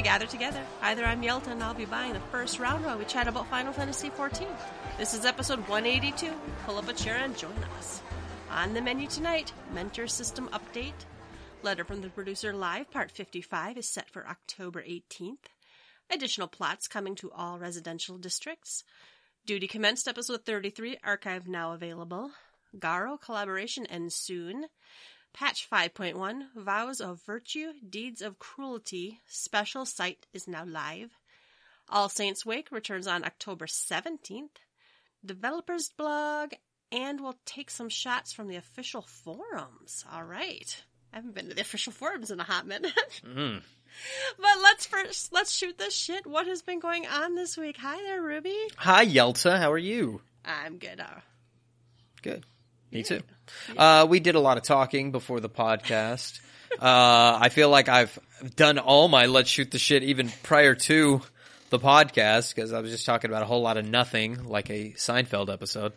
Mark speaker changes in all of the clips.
Speaker 1: to gather together. Either I'm Yelta and I'll be buying the first round while we chat about Final Fantasy XIV. This is episode 182. Pull up a chair and join us. On the menu tonight, Mentor System Update. Letter from the Producer Live, Part 55, is set for October 18th. Additional plots coming to all residential districts. Duty commenced episode 33, archive now available. Garo collaboration ends soon. Patch 5.1, Vows of Virtue, Deeds of Cruelty, special site is now live. All Saints Wake returns on October 17th. Developers blog, and we'll take some shots from the official forums. All right. I haven't been to the official forums in a hot minute.
Speaker 2: Mm.
Speaker 1: but let's first let's shoot this shit. What has been going on this week? Hi there, Ruby.
Speaker 2: Hi, Yelta. How are you?
Speaker 1: I'm good. Uh,
Speaker 2: Good. Me too. Uh, we did a lot of talking before the podcast. uh, I feel like I've done all my let's shoot the shit even prior to the podcast because I was just talking about a whole lot of nothing, like a Seinfeld episode.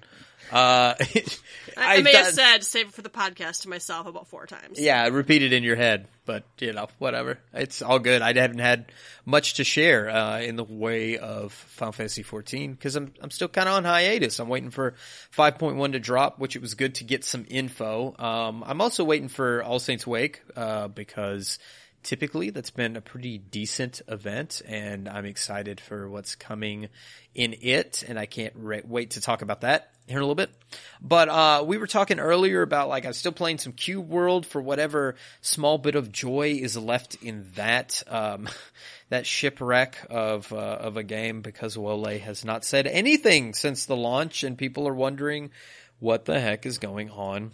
Speaker 2: Uh,
Speaker 1: I, I may have said save it for the podcast to myself about four times.
Speaker 2: Yeah, repeat it in your head, but you know, whatever. It's all good. I haven't had much to share uh, in the way of Final Fantasy 14 because I'm I'm still kind of on hiatus. I'm waiting for 5.1 to drop, which it was good to get some info. Um, I'm also waiting for All Saints Wake uh, because typically that's been a pretty decent event, and I'm excited for what's coming in it, and I can't re- wait to talk about that here in a little bit. But uh, we were talking earlier about like I'm still playing some Cube World for whatever small bit of joy is left in that um, that shipwreck of uh, of a game because Wollay has not said anything since the launch, and people are wondering what the heck is going on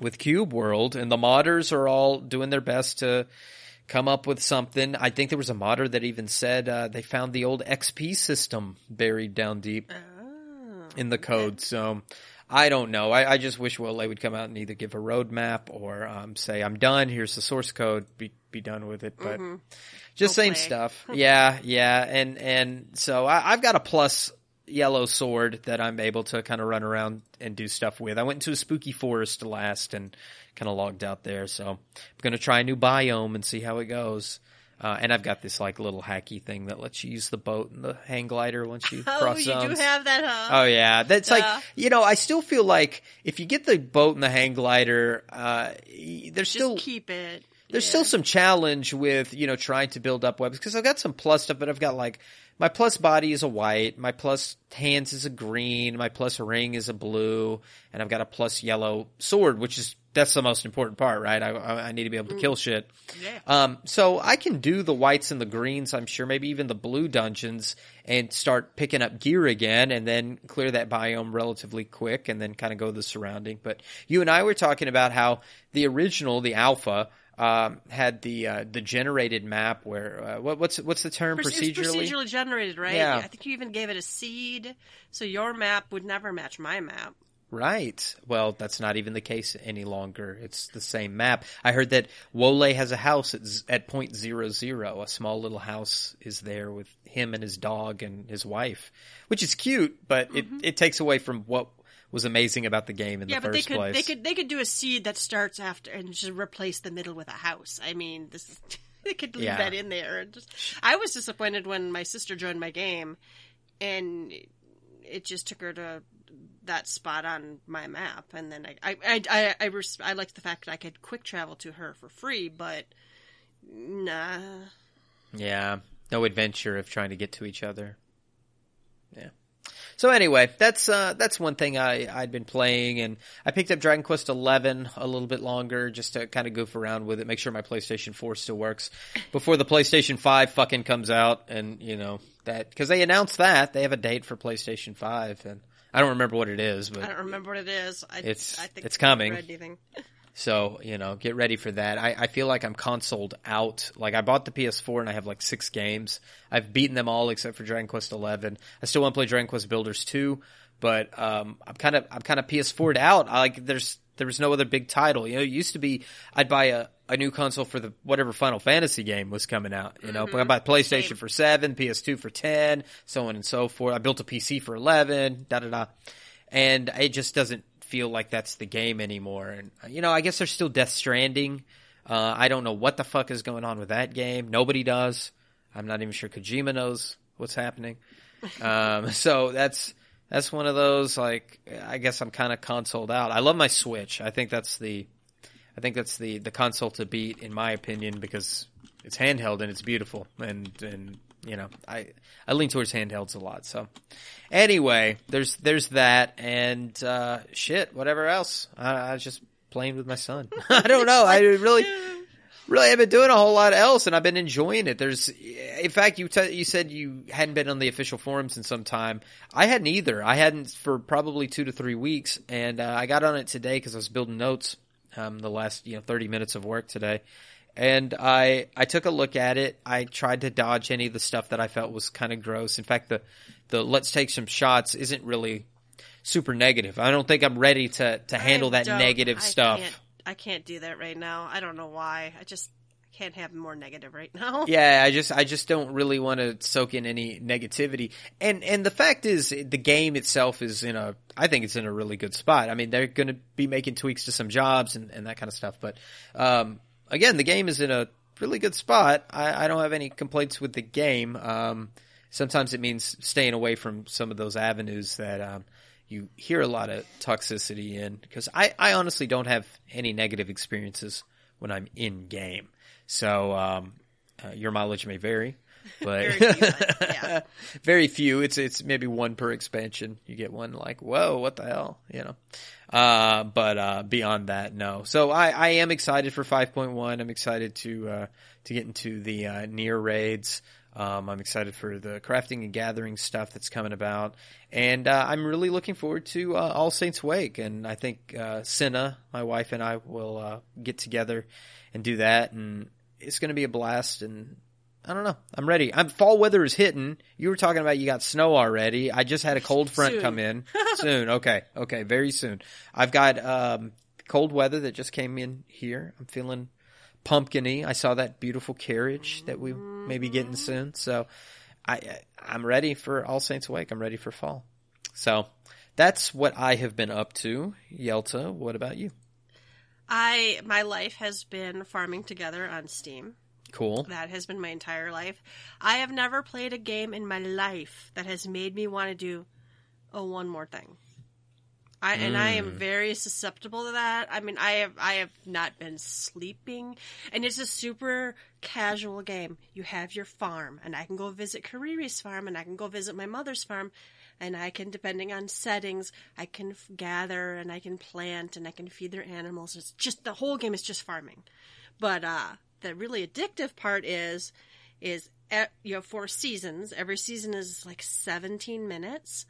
Speaker 2: with Cube World, and the modders are all doing their best to come up with something. I think there was a modder that even said uh, they found the old XP system buried down deep in the code. So I don't know. I, I just wish Wollay would come out and either give a roadmap or um, say, "I'm done. Here's the source code. Be be done with it." But just
Speaker 1: Go
Speaker 2: same stuff. yeah, yeah, and and so I, I've got a plus yellow sword that I'm able to kind of run around and do stuff with. I went into a spooky forest last and kind of logged out there, so I'm going to try a new biome and see how it goes. Uh, and I've got this like little hacky thing that lets you use the boat and the hang glider once you
Speaker 1: Oh,
Speaker 2: cross
Speaker 1: you
Speaker 2: zones.
Speaker 1: do have that, huh?
Speaker 2: Oh yeah, that's like you know. I still feel like if you get the boat and the hang glider, uh, there's
Speaker 1: Just
Speaker 2: still
Speaker 1: keep it.
Speaker 2: There's
Speaker 1: Yeah.
Speaker 2: still some challenge with you know trying to build up webs because I've got some plus stuff, but I've got like my plus body is a white, my plus hands is a green, my plus ring is a blue, and I've got a plus yellow sword, which is that's the most important part, right? I, I, I need to be able to kill shit.
Speaker 1: Yeah.
Speaker 2: Um, so I can do the whites and the greens, I'm sure, maybe even the blue dungeons and start picking up gear again and then clear that biome relatively quick and then kind of go the surrounding. But you and I were talking about how the original, the alpha, um, had the, uh, the generated map where, uh, what, what's, what's the term procedurally?
Speaker 1: procedurally generated, right?
Speaker 2: Yeah.
Speaker 1: I think you even gave it a seed, so your map would never match my map.
Speaker 2: Right. Well, that's not even the case any longer. It's the same map. I heard that Wollay has a house at, at point zero zero. A small little house is there with him and his dog and his wife, which is cute, but it, it takes away from what was amazing about the game in.
Speaker 1: Yeah,
Speaker 2: the
Speaker 1: but they could
Speaker 2: place.
Speaker 1: they could they could do a seed that starts after and just replace the middle with a house. I mean, this is, they could leave
Speaker 2: Yeah.
Speaker 1: that in there. Just, I was disappointed when my sister joined my game, and it just took her to that spot on my map, and then I I I I, I, res- I liked the fact that I could quick travel to her for free, but nah.
Speaker 2: Yeah, no adventure of trying to get to each other. Yeah. So anyway, that's uh, that's one thing I I'd been playing, and I picked up Dragon Quest Eleven a little bit longer just to kind of goof around with it, make sure my PlayStation Four still works before the PlayStation Five fucking comes out, and you know that because they announced that they have a date for PlayStation Five, and I don't remember what it is, but
Speaker 1: I don't remember what it is. I,
Speaker 2: It's-
Speaker 1: I think
Speaker 2: it's coming. So, you know, get ready for that. I, I feel like I'm consoled out. Like I bought the PS4 and I have like six games. I've beaten them all except for Dragon Quest 11. I still want to play Dragon Quest Builders 2, but um, I'm kind of I'm kind of PS4'd out. I like there's there was no other big title. You know, it used to be I'd buy a, a new console for the whatever Final Fantasy game was coming out. You know, but I bought PlayStation
Speaker 1: Same.
Speaker 2: for seven, PS2 for ten, so on and so forth. I built a PC for eleven, da da da, and it just doesn't feel like that's the game anymore. And you know, I guess there's still Death Stranding. Uh, I don't know what the fuck is going on with that game. Nobody does. I'm not even sure Kojima knows what's happening. Um, so that's that's one of those like I guess I'm kind of consoled out. I love my Switch. I think that's the I think that's the the console to beat in my opinion because it's handheld and it's beautiful and and you know I I lean towards handhelds a lot. So anyway, there's there's that and uh, shit whatever else. I, I was just playing with my son. I don't know. I really really haven't been doing a whole lot else, and I've been enjoying it. There's, in fact, you t- you said you hadn't been on the official forums in some time. I hadn't either. I hadn't for probably two to three weeks, and uh, I got on it today because I was building notes. Um, the last you know thirty minutes of work today, and I I took a look at it. I tried to dodge any of the stuff that I felt was kind of gross. In fact, the the let's take some shots isn't really super negative. I don't think I'm ready to to handle
Speaker 1: I
Speaker 2: that negative
Speaker 1: I
Speaker 2: stuff.
Speaker 1: Can't, I can't do that right now. I don't know why. I just can't have more negative right now.
Speaker 2: Yeah, I just I just don't really want to soak in any negativity. And and the fact is the game itself is in a I think it's in a really good spot. I mean, they're going to be making tweaks to some jobs and and that kind of stuff, but um again, the game is in a really good spot. I I don't have any complaints with the game. Um sometimes it means staying away from some of those avenues that um you hear a lot of toxicity in because I, I honestly don't have any negative experiences when I'm in game. So um, uh, your mileage may vary, but
Speaker 1: Very few, yeah.
Speaker 2: very few. It's it's maybe one per expansion. You get one like whoa, what the hell, you know. Uh, but uh, beyond that, no. So I, I am excited for 5.1. I'm excited to uh, to get into the uh, NieR raids. Um, I'm excited for the crafting and gathering stuff that's coming about, and uh, I'm really looking forward to uh, All Saints Wake. And I think uh, Cinna, my wife, and I will uh, get together and do that, and it's going to be a blast. And I don't know, I'm ready. I'm fall weather is hitting. You were talking about you got snow already. I just had a cold front
Speaker 1: Soon.
Speaker 2: come in soon. Okay, okay, very soon. I've got um, cold weather that just came in here. I'm feeling pumpkiny. I saw that beautiful carriage that we may be getting soon. So I, I I'm ready for All Saints Wake. I'm ready for fall. So that's what I have been up to. Yelta, what about you?
Speaker 1: I my life has been farming together on Steam.
Speaker 2: Cool.
Speaker 1: That has been my entire life. I have never played a game in my life that has made me want to do oh one more thing. I and I am very susceptible to that. I mean, I have I have not been sleeping, and it's a super casual game. You have your farm, and I can go visit Kariri's farm, and I can go visit my mother's farm, and I can, depending on settings, I can f- gather and I can plant and I can feed their animals. It's just the whole game is just farming. But uh, the really addictive part is is eh, you have four seasons. Every season is like 17 minutes.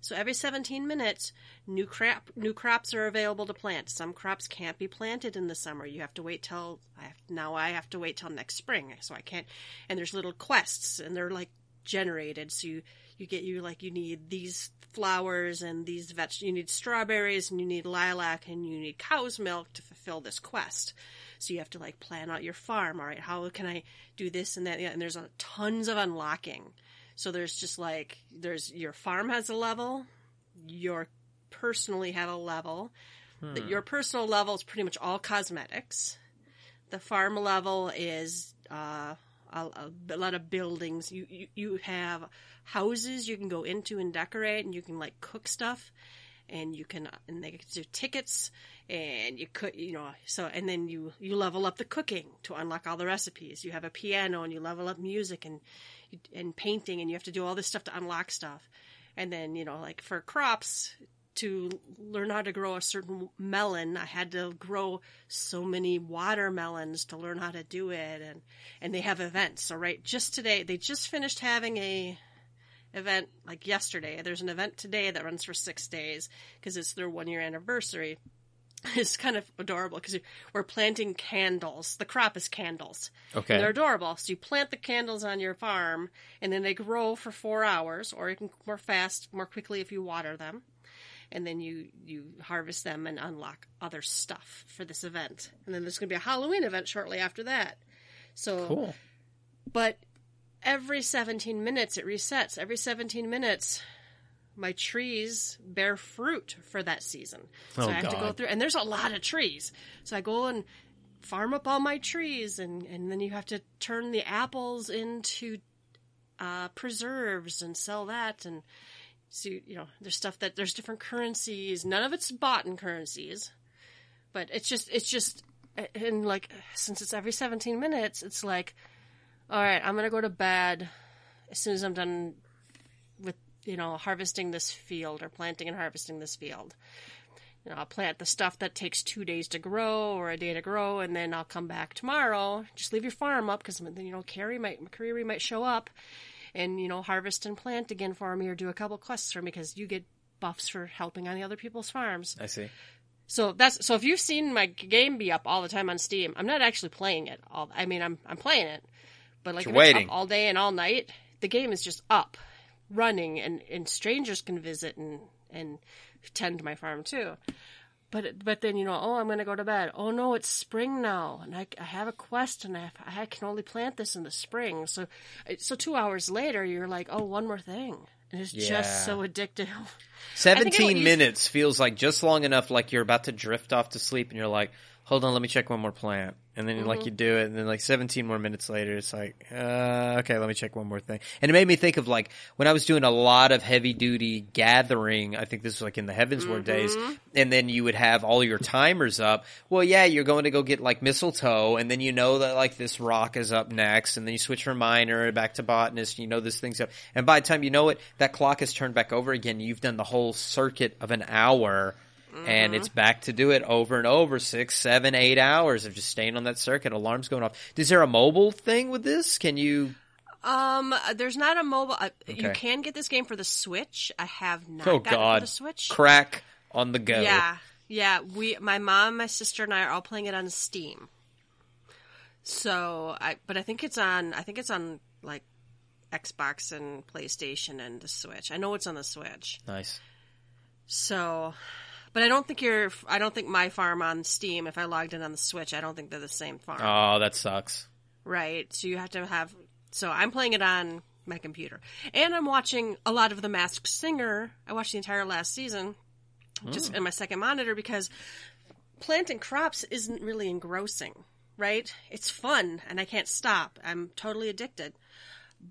Speaker 1: So every 17 minutes, new crop new crops are available to plant. Some crops can't be planted in the summer. You have to wait till I have, now I have to wait till next spring. So I can't. And there's little quests, and they're like generated. So you you get you like you need these flowers and these veg. You need strawberries and you need lilac and you need cow's milk to fulfill this quest. So you have to like plan out your farm. All right, how can I do this and that? And there's tons of unlocking. So there's just like there's your farm has a level, your personally have a level. That Your personal level is pretty much all cosmetics. The farm level is uh, a, a lot of buildings. You, you you have houses you can go into and decorate, and you can like cook stuff, and you can and they do tickets, and you could you know so and then you you level up the cooking to unlock all the recipes. You have a piano, and you level up music and and painting, and you have to do all this stuff to unlock stuff. And then you know like for crops, to learn how to grow a certain melon, I had to grow so many watermelons to learn how to do it, and and they have events. So right, just today they just finished having a event like yesterday. There's an event today that runs for six days because it's their one year anniversary. It's kind of adorable because we're planting candles. The crop is candles.
Speaker 2: Okay.
Speaker 1: And they're adorable. So you plant the candles on your farm, and then they grow for four hours, or you can more fast, more quickly if you water them and then you you harvest them and unlock other stuff for this event. And then there's going to be a Halloween event shortly after that. So,
Speaker 2: Cool.
Speaker 1: but every 17 minutes it resets. Every 17 minutes my trees bear fruit for that season. So
Speaker 2: Oh,
Speaker 1: I have to go through and there's a lot of trees. So I go and farm up all my trees, and and then you have to turn the apples into uh, preserves and sell that, and so you know there's stuff that there's different currencies. None of it's bought in currencies, but it's just it's just and like since it's every 17 minutes, it's like, all right, I'm gonna go to bed as soon as I'm done with you know harvesting this field or planting and harvesting this field. You know, I'll plant the stuff that takes two days to grow or a day to grow, and then I'll come back tomorrow. Just leave your farm up because then you know Carrie might Carrie might show up, and you know harvest and plant again for me or do a couple quests for me because you get buffs for helping on the other people's farms.
Speaker 2: I see.
Speaker 1: So that's so if you've seen my game be up all the time on Steam, I'm not actually playing it. All I mean, I'm I'm playing it, but like
Speaker 2: You're
Speaker 1: if it's
Speaker 2: waiting.
Speaker 1: up all day and all night, the game is just up, running, and and strangers can visit and and tend my farm too. But but then you know, oh, I'm gonna go to bed. Oh no, it's spring now, and I, I have a quest, and I have, I can only plant this in the spring. So so two hours later, you're like, oh, one more thing, and it's
Speaker 2: Yeah.
Speaker 1: just so addictive. I think I
Speaker 2: 17
Speaker 1: don't use-
Speaker 2: minutes feels like just long enough like you're about to drift off to sleep and you're like hold on let me check one more plant. And then
Speaker 1: Mm-hmm.
Speaker 2: like you do it and then like 17 more minutes later it's like uh, okay let me check one more thing. And it made me think of like when i was doing a lot of heavy duty gathering i think this was like in the Heavensward days
Speaker 1: Mm-hmm.
Speaker 2: and then you would have all your timers up. Well yeah you're going to go get like mistletoe and then you know that like this rock is up next and then you switch from miner back to botanist And you know this thing's up. And by the time you know it that clock has turned back over again. You've done the whole circuit of an hour and it's back to do it over and over six seven eight hours of just staying on that circuit alarms going off is there a mobile thing with this can you
Speaker 1: Um, there's not a mobile. Uh, You can get this game for the Switch. I have not
Speaker 2: oh
Speaker 1: gotten
Speaker 2: god
Speaker 1: the Switch.
Speaker 2: crack on the go
Speaker 1: Yeah, yeah. We, my mom, my sister, and I are all playing it on Steam. So I, but I think it's on. I think it's on like Xbox and PlayStation and the Switch. I know it's on the Switch.
Speaker 2: nice
Speaker 1: So, but I don't think you're. I don't think my farm on Steam. If I logged in on the Switch, I don't think they're the same farm.
Speaker 2: oh that sucks
Speaker 1: Right. So you have to have. So I'm playing it on my computer, and I'm watching a lot of The Masked Singer. I watched the entire last season, just oh. in my second monitor because planting crops isn't really engrossing. Right? It's fun, and I can't stop. I'm totally addicted,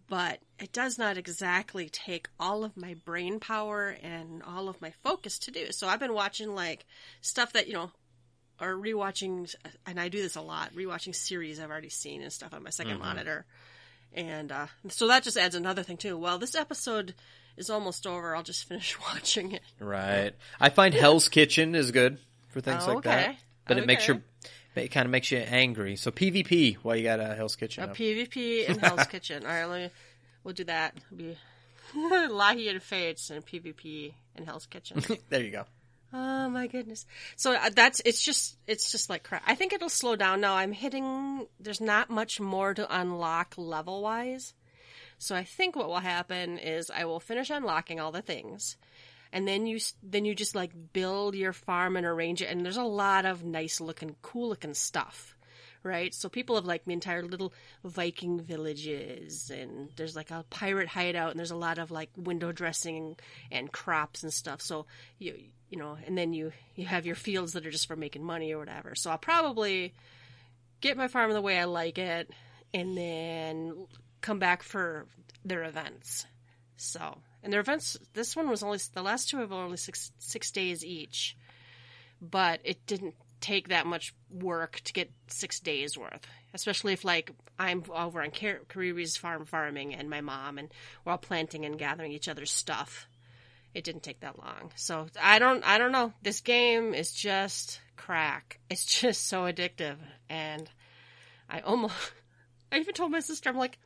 Speaker 1: but it does not exactly take all of my brain power and all of my focus to do. So I've been watching like stuff that you know or rewatching, and I do this a lot, rewatching series I've already seen and stuff on my 2nd monitor. And uh, so that just adds another thing too. Well, this episode is almost over. I'll just finish watching it.
Speaker 2: Right. I find Hell's Kitchen is good for things
Speaker 1: Oh,
Speaker 2: like that.
Speaker 1: okay.
Speaker 2: But it makes
Speaker 1: Okay.
Speaker 2: your it kind of makes you angry. So PvP, why you got a Hell's Kitchen?
Speaker 1: A
Speaker 2: up.
Speaker 1: PvP in Hell's Kitchen. All right, let me, we'll do that. It'll be Lahi and Fates and PvP in Hell's Kitchen.
Speaker 2: there you go.
Speaker 1: Oh my goodness! So uh, that's it's just it's just like crap. I think it'll slow down now. I'm hitting. There's not much more to unlock level wise, so I think what will happen is I will finish unlocking all the things, and then you then you just like build your farm and arrange it. And there's a lot of nice looking, cool looking stuff. Right, so people have like the entire little Viking villages, and there's like a pirate hideout, and there's a lot of like window dressing and crops and stuff. So you you know, and then you you have your fields that are just for making money or whatever. So I'll probably get my farm the way I like it, and then come back for their events. So and their events, this one was only the last two have only six six days each, but it didn't take that much work to get six days worth. Especially if like I'm over on Kar- Kariri's farm farming and my mom and we're all planting and gathering each other's stuff it didn't take that long. So I don't I don't know. This game is just crack. It's just so addictive and I almost I even told my sister I'm like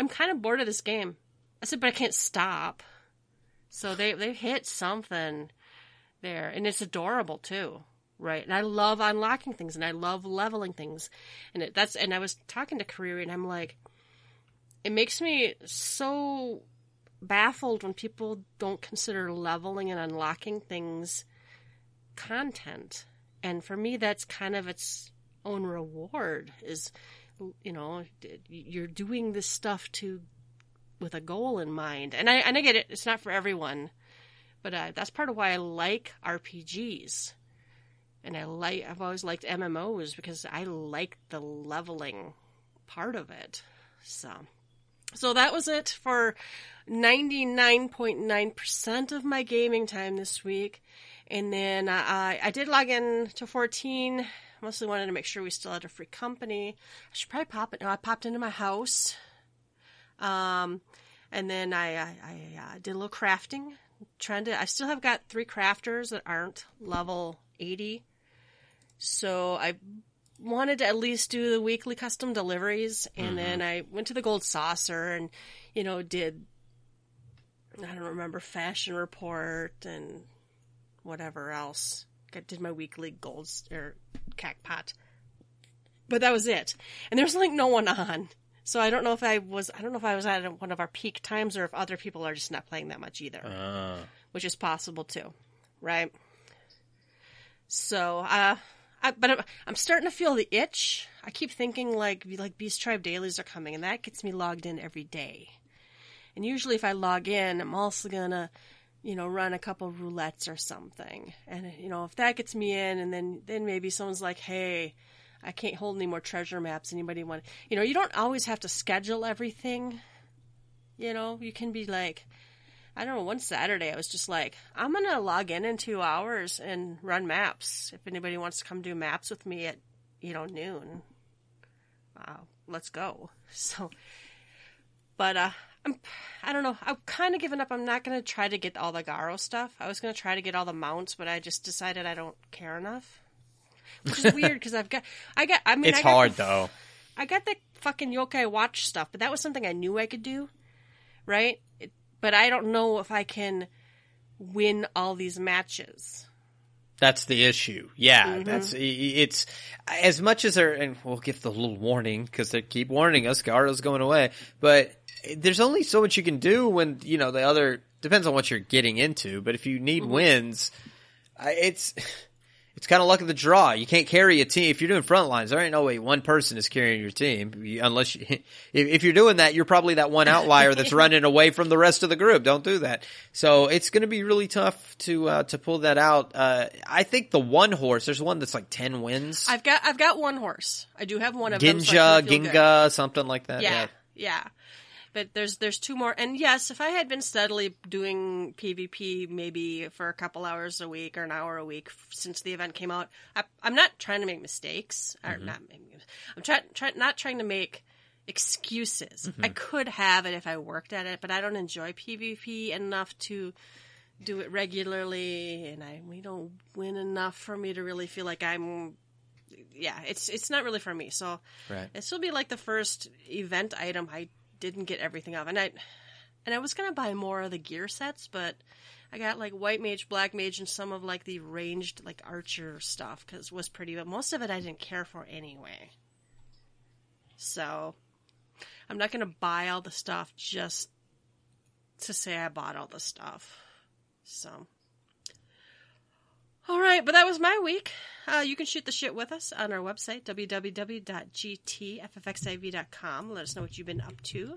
Speaker 1: I'm kind of bored of this game. I said but I can't stop. So they they hit something there and it's adorable too. Right. And I love unlocking things and I love leveling things. And it, that's and I was talking to Kariri and I'm like it makes me so baffled when people don't consider leveling and unlocking things content. And for me, that's kind of its own reward. Is you know you're doing this stuff to with a goal in mind, and I and I get it. It's not for everyone, but uh, that's part of why I like RPGs. and I like I've always liked MMOs because I like the leveling part of it. So so that was it for 99.9% of my gaming time this week. And then I, I did log in to 14. Mostly wanted to make sure we still had a free company. I should probably pop it. No, I popped into my house. Um, and then I, I, I uh, did a little crafting. Trying to, I still have got three crafters that aren't level 80. So I wanted to at least do the weekly custom deliveries. And mm-hmm. then I went to the Gold Saucer and, you know, did, I don't remember, fashion report and whatever else. I did my weekly gold or pot, but that was it. And there's like no one on, so I don't know if I was. I don't know if I was at one of our peak times or if other people are just not playing that much either, uh. which is possible too, right? So, uh, I, but I'm, I'm starting to feel the itch. I keep thinking like like Beast Tribe dailies are coming, and that gets me logged in every day. And usually, if I log in, I'm also gonna you know, run a couple roulettes or something. And you know, if that gets me in, and then then maybe someone's like, hey. I can't hold any more treasure maps. Anybody want? You know, you don't always have to schedule everything. You know, you can be like, I don't know. One Saturday, I was just like, I'm gonna log in in two hours and run maps. If anybody wants to come do maps with me at, you know, noon, uh, let's go. So, but uh, I'm, I don't know. I've kind of given up. I'm not to try to get all the Garo stuff. I was to try to get all the mounts, but I just decided I don't care enough. Which is weird because I've got, I got, I mean,
Speaker 2: it's
Speaker 1: I got
Speaker 2: hard
Speaker 1: the,
Speaker 2: though.
Speaker 1: I got the fucking Yokai Watch stuff, but that was something I knew I could do, right? It, but I don't know if I can win all these matches.
Speaker 2: That's the issue. Yeah, mm-hmm. that's it's as much as they're and we'll give the little warning because they keep warning us. Garo's going away, but there's only so much you can do when you know the other depends on what you're getting into. But if you need mm-hmm. wins, it's it's kind of luck of the draw. You can't carry a team if you're doing front lines. There ain't no way one person is carrying your team unless you, if, you're doing that, you're probably that one outlier that's running away from the rest of the group. Don't do that. So it's going to be really tough to uh, to pull that out. Uh, I think the one horse. There's one that's like ten wins.
Speaker 1: I've got I've got one horse. I do have one of
Speaker 2: Ginja,
Speaker 1: them.
Speaker 2: So Ginga, something like that.
Speaker 1: Yeah, yeah. yeah but there's there's two more and yes if i had been steadily doing pvp maybe for a couple hours a week or an hour a week since the event came out I, am not trying to make mistakes or mm-hmm. not i'm trying try, not trying to make excuses mm-hmm. i could have it if i worked at it but i don't enjoy pvp enough to do it regularly and i we don't win enough for me to really feel like i'm yeah it's it's not really for me so
Speaker 2: right.
Speaker 1: this will be like the first event item i didn't get everything of, and I and I was gonna buy more of the gear sets, but I got like white mage, black mage, and some of like the ranged like archer stuff because was pretty, but most of it I didn't care for anyway. So I'm not gonna buy all the stuff just to say I bought all the stuff. So. All right, but that was my week. Uh, you can shoot the shit with us on our website, www.gtffxiv.com. Let us know what you've been up to.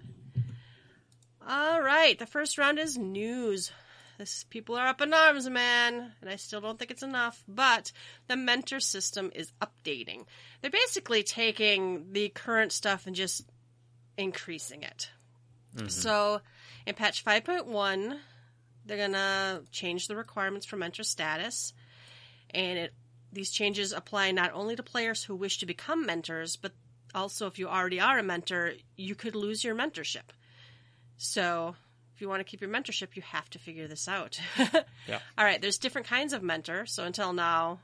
Speaker 1: All right, the first round is news. This people are up in arms, man, and I still don't think it's enough. But the mentor system is updating. They're basically taking the current stuff and just increasing it. Mm-hmm. So, in patch 5.1, they're gonna change the requirements for mentor status, and it these changes apply not only to players who wish to become mentors, but also if you already are a mentor, you could lose your mentorship. So, if you want to keep your mentorship, you have to figure this out. yeah. All right, there's different kinds of mentor. So, until now,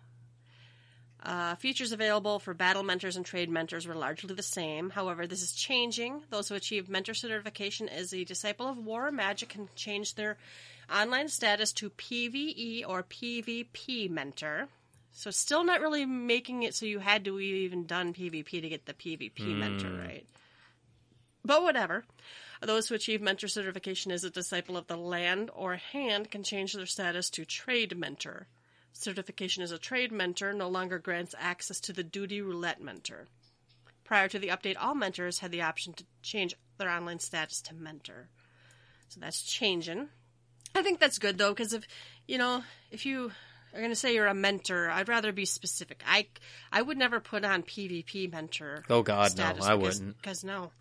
Speaker 1: uh, features available for battle mentors and trade mentors were largely the same. However, this is changing. Those who achieve mentor certification as a disciple of war magic can change their online status to PvE or PvP mentor. So still not really making it so you had to even done PvP to get the PvP mm. mentor, right? But whatever. Those who achieve mentor certification as a disciple of the land or hand can change their status to trade mentor. Certification as a trade mentor no longer grants access to the duty roulette mentor. Prior to the update, all mentors had the option to change their online status to mentor. So that's changing. I think that's good though, because if you know, if you are going to say you're a mentor, I'd rather be specific. I I would never put on PvP mentor.
Speaker 2: Oh, God, no, I
Speaker 1: because-
Speaker 2: wouldn't.
Speaker 1: Because no.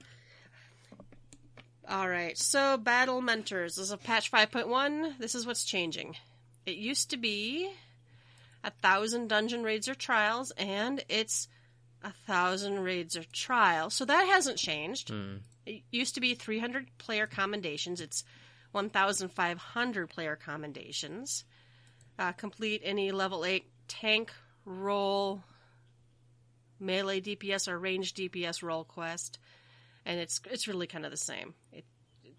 Speaker 1: All right, so battle mentors. This is a patch 5.1. This is what's changing. It used to be a thousand dungeon raids or trials, and it's a thousand raids or trials. So that hasn't changed. Hmm. It used to be 300 player commendations. It's 1,500 player commendations. Uh, complete any level 8 tank role, melee DPS or range DPS role quest, and it's it's really kind of the same. It,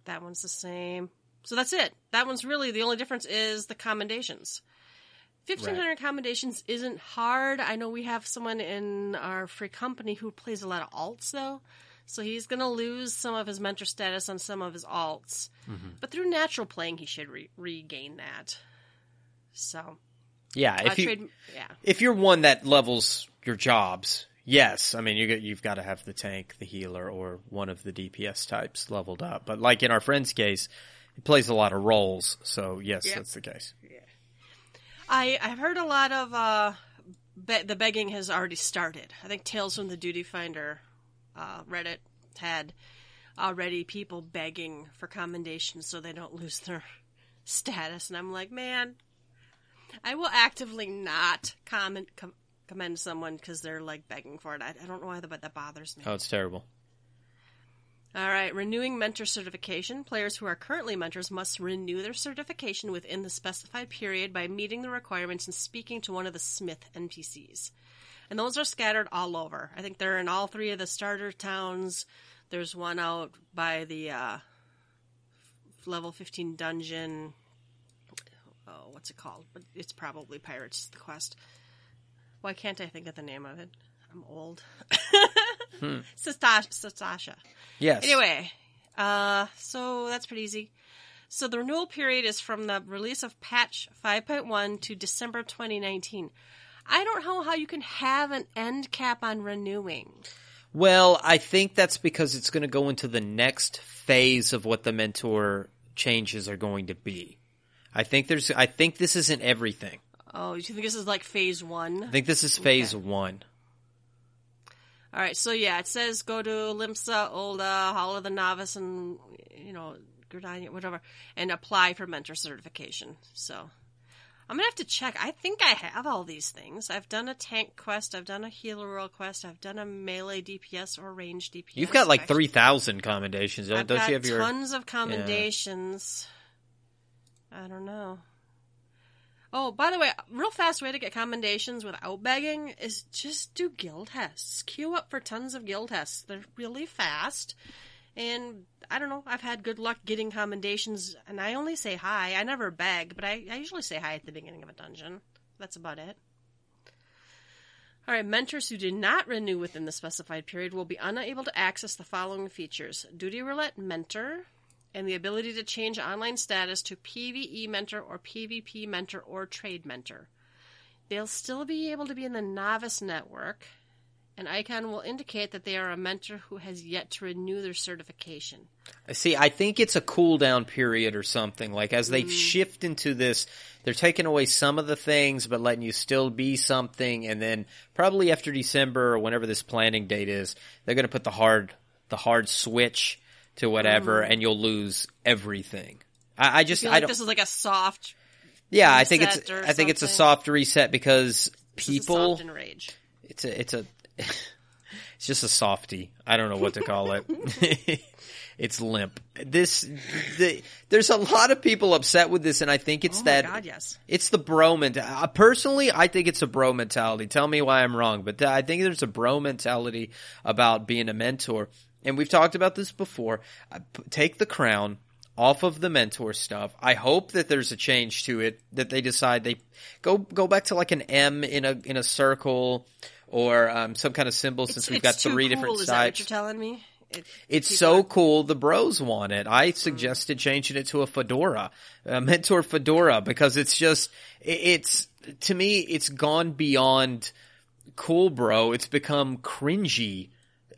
Speaker 1: that one's the same. So that's it. That one's really the only difference is the commendations. 1500 commendations isn't hard. I know we have someone in our free company who plays a lot of alts though. So he's going to lose some of his mentor status on some of his alts. But through natural playing he should re- regain that. So,
Speaker 2: Yeah,
Speaker 1: uh,
Speaker 2: if you
Speaker 1: trade yeah.
Speaker 2: if you're one that levels your jobs, yes, I mean you get, you've got to have the tank, the healer, or one of the DPS types leveled up. But like in our friend's case, he plays a lot of roles, so yes,
Speaker 1: Yeah.
Speaker 2: that's the case. Yeah.
Speaker 1: I I've heard a lot of uh, be- the begging has already started. I think Tales from the Duty Finder uh, Reddit had already people begging for commendations so they don't lose their status, and I'm like, man, I will actively not comment com- commend someone because they're like begging for it. I, I don't know why that, but that bothers me.
Speaker 2: Oh, it's terrible.
Speaker 1: All right, renewing mentor certification. Players who are currently mentors must renew their certification within the specified period by meeting the requirements and speaking to one of the Smith NPCs. And those are scattered all over. I think they're in all three of the starter towns. There's one out by the uh, level 15 dungeon. Oh, what's it called? But It's probably Pirates the Quest. Why can't I think of the name of it? I'm old. Sastasha. Sastasha.
Speaker 2: Yes.
Speaker 1: Anyway, uh, so that's pretty easy. So the renewal period is from the release of patch 5.1 to December 2019. I don't know how you can have an end cap on renewing.
Speaker 2: Well, I think that's because it's going to go into the next phase of what the mentor changes are going to be. I think there's. I think this isn't everything.
Speaker 1: Oh, you think this is like phase one?
Speaker 2: I think this is phase one.
Speaker 1: All right, so yeah, it says go to Limsa, Ul'dah, Hall of the Novice, and you know, Gridania, whatever, and apply for mentor certification. So I'm gonna have to check. I think I have all these things. I've done a tank quest, I've done a healer role quest, I've done a melee DPS or range DPS.
Speaker 2: You've got like three thousand commendations, don't
Speaker 1: I've
Speaker 2: don't
Speaker 1: got
Speaker 2: you have your?
Speaker 1: tons of commendations. I don't know. Oh, by the way, real fast way to get commendations without begging is just do guild tests. Queue up for tons of guild tests. They're really fast. And I don't know, I've had good luck getting commendations, and I only say hi. I never beg, but I, I usually say hi at the beginning of a dungeon. That's about it. All right, mentors who did not renew within the specified period will be unable to access the following features Duty Roulette Mentor, and the ability to change online status to PvE Mentor or PvP Mentor or Trade Mentor. They'll still be able to be in the Novice Network. An icon will indicate that they are a mentor who has yet to renew their certification.
Speaker 2: I see, I think it's a cool down period or something. Like as they mm-hmm. shift into this, they're taking away some of the things, but letting you still be something. And then probably after December or whenever this planning date is, they're going to put the hard, the hard switch to whatever, mm-hmm. and you'll lose everything. I, I just,
Speaker 1: I
Speaker 2: I
Speaker 1: like
Speaker 2: don't.
Speaker 1: this is like a soft,
Speaker 2: yeah, I think it's, I think it's a soft reset because
Speaker 1: this is a
Speaker 2: people. It's a it's a it's just a softie. I don't know what to call it. it's limp. This the, there's a lot of people upset with this, and I think it's
Speaker 1: Oh
Speaker 2: that
Speaker 1: my god, yes.
Speaker 2: it's the bro mentality. Uh, personally, I think it's a bro mentality. Tell me why I'm wrong, but th- I think there's a bro mentality about being a mentor, and we've talked about this before. P- take the crown off of the mentor stuff. I hope that there's a change to it that they decide they go go back to like an M in a in a circle or um, some kind of symbol since we've got three
Speaker 1: cool,
Speaker 2: different
Speaker 1: is that what
Speaker 2: sides.
Speaker 1: you're telling me? It,
Speaker 2: It's so
Speaker 1: are-
Speaker 2: cool. The bros want it. I suggested changing it to a fedora, a mentor fedora, because it's just, it's, to me, it's gone beyond cool, bro. It's become cringy,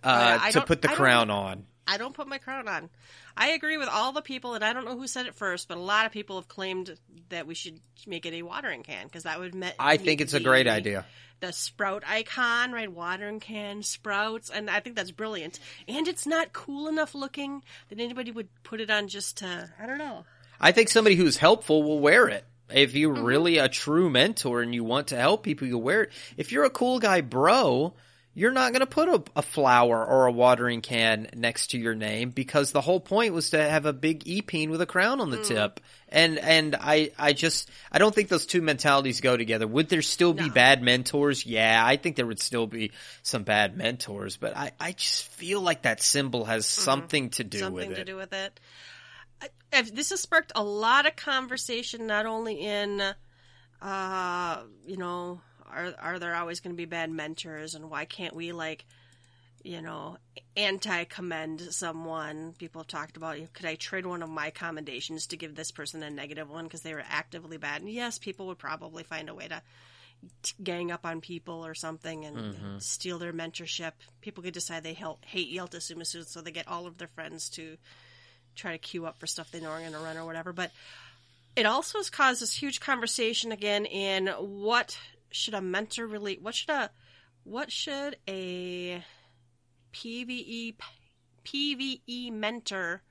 Speaker 2: uh, to put the
Speaker 1: I
Speaker 2: crown on.
Speaker 1: I don't put my crown on. I agree with all the people, and I don't know who said it first, but a lot of people have claimed that we should make it a watering can because that would. Me-
Speaker 2: I think it's a great idea.
Speaker 1: The sprout icon, right? Watering can sprouts, and I think that's brilliant. And it's not cool enough looking that anybody would put it on just to. I don't know.
Speaker 2: I think somebody who's helpful will wear it. If you're mm-hmm. really a true mentor and you want to help people, you'll wear it. If you're a cool guy, bro, you're not going to put a, a, flower or a watering can next to your name because the whole point was to have a big e-peen with a crown on the
Speaker 1: Mm.
Speaker 2: tip. And and I I just I don't think those two mentalities go together. Would there still be
Speaker 1: No.
Speaker 2: bad mentors? Yeah, I think there would still be some bad mentors, but I I just feel like that symbol has something to do
Speaker 1: Mm-hmm. something
Speaker 2: with
Speaker 1: to
Speaker 2: it.
Speaker 1: do with it. This has sparked a lot of conversation, not only in, uh, you know, are are there always going to be bad mentors, and why can't we like, you know, anti-commend someone? People have talked about, you. could I trade one of my commendations to give this person a negative one because they were actively bad? And yes, people would probably find a way to t- gang up on people or something and, and steal their mentorship. People could decide they hel- hate Yelta Sumasu, so they get all of their friends to try to queue up for stuff they know are going to run or whatever. But it also has caused this huge conversation again in what should a mentor really, what should a, what should a PVE, PVE mentor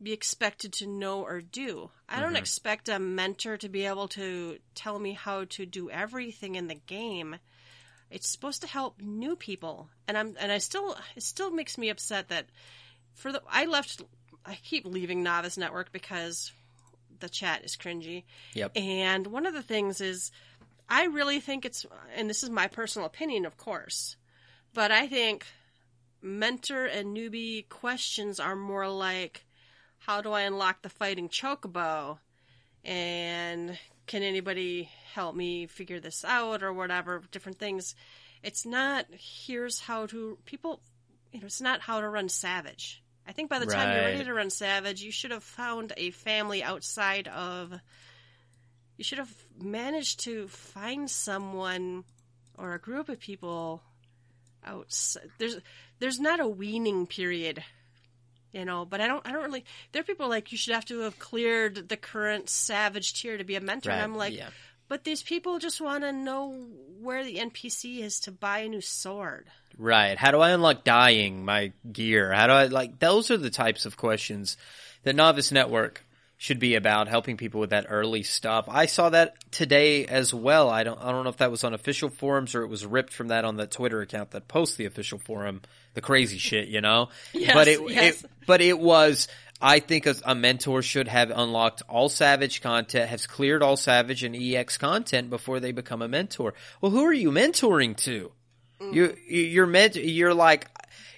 Speaker 1: be expected to know or do. I don't mm-hmm. expect a mentor to be able to tell me how to do everything in the game. It's supposed to help new people, and I'm and I still it still makes me upset that for the I left I keep leaving Novice Network because the chat is cringy.
Speaker 2: Yep.
Speaker 1: And one of the things is I really think it's and this is my personal opinion of course, but I think mentor and newbie questions are more like how do I unlock the fighting chocobo? And can anybody help me figure this out or whatever, different things. It's not here's how to people you know, it's not how to run savage. I think by the time you're ready to run savage, you should have found a family outside of you should have managed to find someone or a group of people outside there's there's not a weaning period you know but i don't i don't really there are people like you should have to have cleared the current savage tier to be a mentor and i'm like
Speaker 2: yeah.
Speaker 1: but these people just want to know where the npc is to buy a new sword
Speaker 2: Right. How do I unlock dying my gear? How do I like those are the types of questions that Novice Network should be about helping people with that early stuff. I saw that today as well. I don't I don't know if that was on official forums or it was ripped from that on the Twitter account that posts the official forum. The crazy shit, you know?
Speaker 1: Yes,
Speaker 2: but it,
Speaker 1: yes.
Speaker 2: it but it was I think a, a mentor should have unlocked all Savage content, has cleared all Savage and EX content before they become a mentor. Well, who are you mentoring to? Mm. You you're meant you're like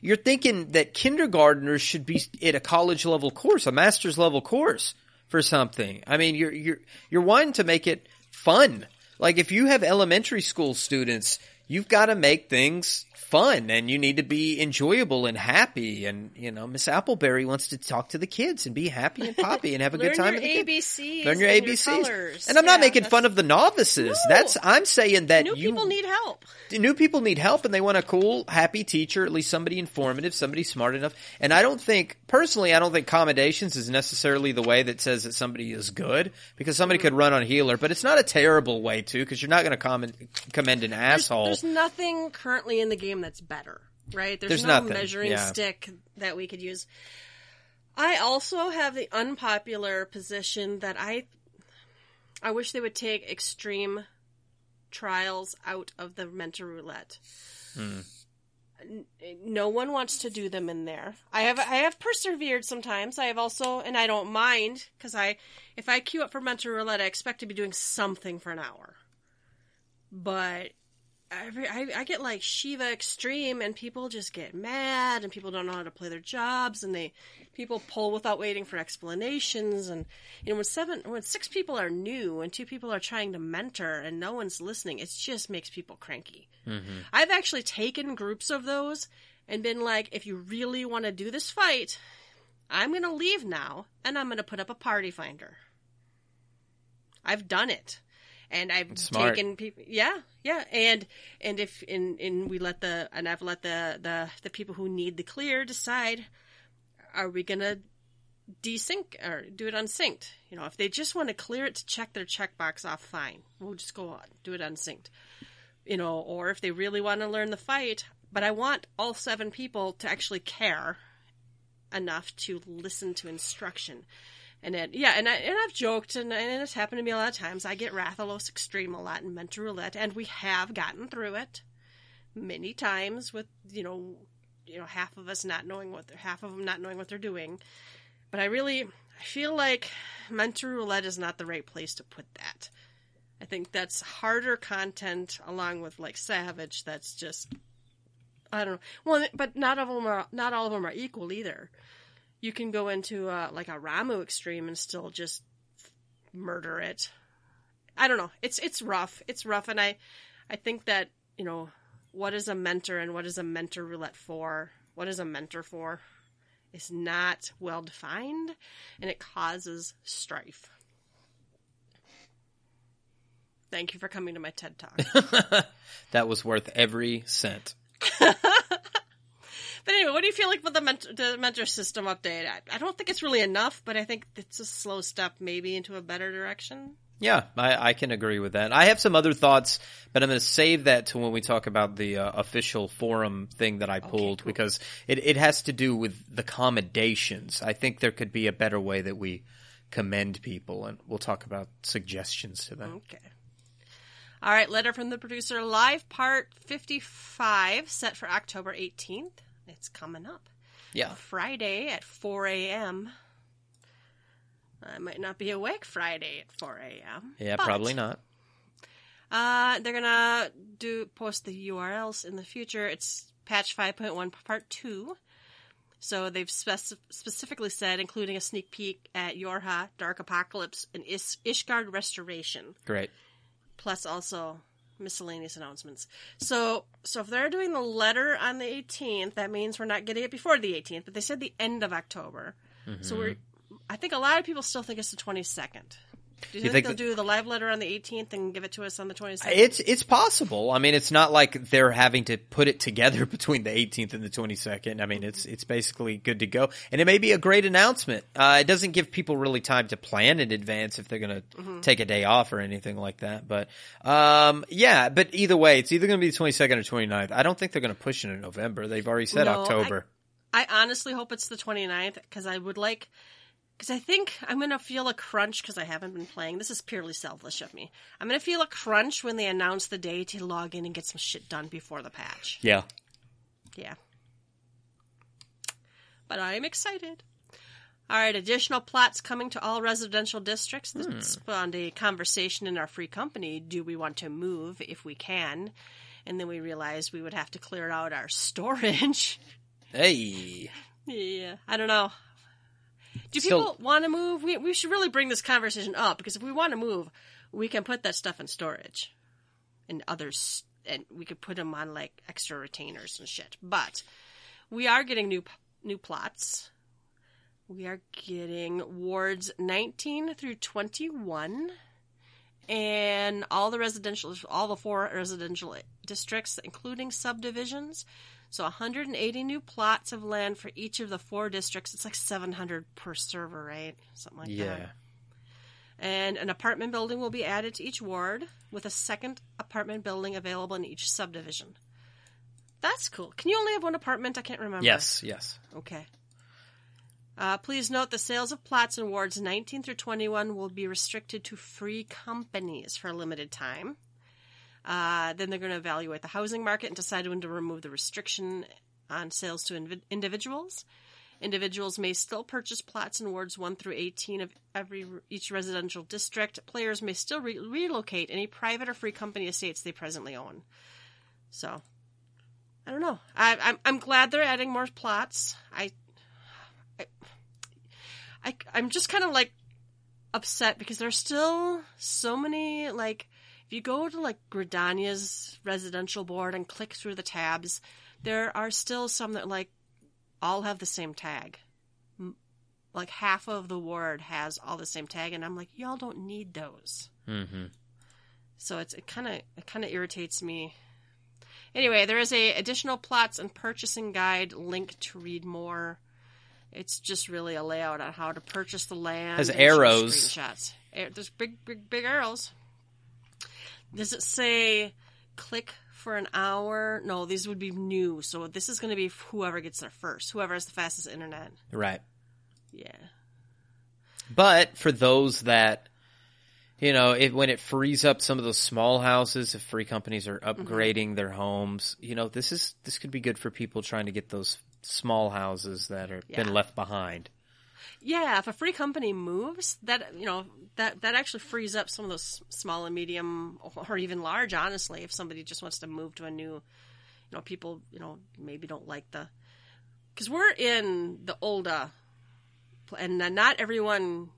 Speaker 2: you're thinking that kindergartners should be at a college level course, a master's level course for something. I mean, you're you're you're wanting to make it fun. Like if you have elementary school students, you've got to make things fun and you need to be enjoyable and happy and you know miss appleberry wants to talk to the kids and be happy and poppy and have a good time Learn
Speaker 1: your
Speaker 2: with the kids.
Speaker 1: ABCs
Speaker 2: learn your
Speaker 1: and your
Speaker 2: abcs
Speaker 1: colors.
Speaker 2: and i'm not
Speaker 1: Yeah,
Speaker 2: making fun of the novices
Speaker 1: No.
Speaker 2: that's i'm saying that
Speaker 1: new
Speaker 2: you
Speaker 1: people need help
Speaker 2: new people need help and they want a cool, happy teacher, at least somebody informative, somebody smart enough. And I don't think, personally, I don't think commendations is necessarily the way that says that somebody is good because somebody mm-hmm. could run on healer, but it's not a terrible way to because you're not going to comment, commend an asshole.
Speaker 1: There's nothing currently in the game that's better, right? There's,
Speaker 2: There's
Speaker 1: no
Speaker 2: nothing,
Speaker 1: measuring
Speaker 2: yeah.
Speaker 1: stick that we could use. I also have the unpopular position that I I wish they would take extreme trials out of the mentor roulette.
Speaker 2: Hmm.
Speaker 1: No one wants to do them in there. I have I have persevered sometimes. I have also, and I don't mind because I, if I queue up for mentor roulette, I expect to be doing something for an hour. But every I, I get like Shiva Extreme, and people just get mad, and people don't know how to play their jobs, and they people pull without waiting for explanations, and you know when seven when six people are new and two people are trying to mentor and no one's listening, it just makes people cranky. Mm-hmm. I've actually taken groups of those and been like, if you really want to do this fight, I'm going to leave now and I'm going to put up a party finder. I've done it. And I've
Speaker 2: smart.
Speaker 1: taken people. Yeah, yeah, and and if and and we let the and I've let the the the people who need the clear decide: are we gonna desync or do it unsynced? You know, if they just want to clear it to check their checkbox off, fine. We'll just go on do it unsynced. You know, or if they really want to learn the fight, but I want all seven people to actually care enough to listen to instruction. And it, yeah, and, I, and I've joked, and, and it's happened to me a lot of times. I get Rathalos Extreme a lot in Mentor Roulette, and we have gotten through it many times with, you know, you know, half of us not knowing what they're, half of them not knowing what they're doing. But I really, I feel like Mentor Roulette is not the right place to put that. I think that's harder content along with like Savage. That's just, I don't know. Well, but not all of them are not all of them are equal either you can go into uh, like a Ramuh extreme and still just murder it. I don't know. It's it's rough. It's rough, and I I think that you know what is a mentor and what is a mentor roulette for? What is a mentor for? Is not well defined, and it causes strife. Thank you for coming to my TED talk.
Speaker 2: that was worth every cent.
Speaker 1: But anyway, what do you feel like with the mentor, the mentor system update? I, I don't think it's really enough, but I think it's a slow step maybe into a better direction.
Speaker 2: Yeah, I, I can agree with that. I have some other thoughts, but I'm going to save that to when we talk about the uh, official forum thing that I pulled
Speaker 1: cool.
Speaker 2: because it, it has to do with the commendations. I think there could be a better way that we commend people, and we'll talk about suggestions to them.
Speaker 1: Okay. All right, letter from the producer, live part 55, set for October 18th. It's coming up.
Speaker 2: Yeah.
Speaker 1: Friday at 4 a.m. I might not be awake Friday at 4 a.m.
Speaker 2: Yeah,
Speaker 1: but,
Speaker 2: probably not.
Speaker 1: Uh, they're gonna do post the URLs in the future. It's patch 5.1 part 2. So they've spec- specifically said, including a sneak peek at Yorha, Dark Apocalypse, and Is- Ishgard Restoration
Speaker 2: Great.
Speaker 1: plus also miscellaneous announcements. So, so if they're doing the letter on the 18th, that means we're not getting it before the 18th. But they said the end of October, so we're. Mm-hmm. I think a lot of people still think it's the 22nd. Do you, think,
Speaker 2: think
Speaker 1: they'll do the live letter on the 18th and give it to us on the 22nd?
Speaker 2: It's it's possible. I mean, it's not like they're having to put it together between the 18th and the 22nd. I mean, it's it's basically good to go, and it may be a great announcement. Uh, it doesn't give people really time to plan in advance if they're going to take a day off or anything like that. But um, yeah, but either way, it's either going to be the 22nd or 29th. I don't think they're going to push it in November. They've already said
Speaker 1: No,
Speaker 2: October.
Speaker 1: I honestly hope it's the 29th because I would like. Because I think I'm going to feel a crunch because I haven't been playing. This is purely selfish of me. I'm going to feel a crunch when they announce the day to log in and get some shit done before the patch.
Speaker 2: yeah.
Speaker 1: Yeah. But I'm excited. All right, additional plots coming to all residential districts. This hmm. spawned a conversation in our free company. Do we want to move if we can? And then we realized we would have to clear out our storage.
Speaker 2: Hey.
Speaker 1: yeah, I don't know. Do
Speaker 2: Still-
Speaker 1: people want to move? We, we should really bring this conversation up because if we want to move, we can put that stuff in storage and others, and we could put them on like extra retainers and shit. But we are getting new new plots. We are getting wards 19 through 21 and all the residential all the four residential districts including subdivisions. So 180 new plots of land for each of the four districts. It's like 700 per server, right? Something like that.
Speaker 2: Yeah.
Speaker 1: And an apartment building will be added to each ward with a second apartment building available in each subdivision. That's cool. Can you only have one apartment? I can't remember.
Speaker 2: Yes. Yes.
Speaker 1: Okay. Uh, please note the sales of plots in wards 19 through 21 will be restricted to free companies for a limited time. Uh, then they're going to evaluate the housing market and decide when to remove the restriction on sales to invi- individuals. Individuals may still purchase plots in wards 1 through 18 of every each residential district. Players may still re- relocate any private or free company estates they presently own. So, I don't know. I, I'm I'm glad they're adding more plots. I, I, I I'm just kind of like upset because there's still so many like if you go to like Gridania's residential board and click through the tabs, there are still some that like all have the same tag. Like half of the ward has all the same tag, and I'm like, y'all don't need those.
Speaker 2: Mm-hmm.
Speaker 1: So it's it kind of it kind of irritates me. Anyway, there is a additional plots and purchasing guide link to read more. It's just really a layout on how to purchase the land.
Speaker 2: Has arrows.
Speaker 1: Screenshots. There's big, big, big arrows. Does it say click for an hour? No, these would be new. So this is going to be whoever gets there first. Whoever has the fastest internet.
Speaker 2: Right.
Speaker 1: Yeah.
Speaker 2: But for those that, you know, it, when it frees up some of those small houses, if free companies are mm-hmm. upgrading their homes, you know, this is this could be good for people trying to get those small houses that are
Speaker 1: Yeah.
Speaker 2: been left behind.
Speaker 1: Yeah, if a free company moves, that you know that that actually frees up some of those small and medium, or even large. Honestly, if somebody just wants to move to a new, you know, people you know maybe don't like the, because we're in the old, uh, and not everyone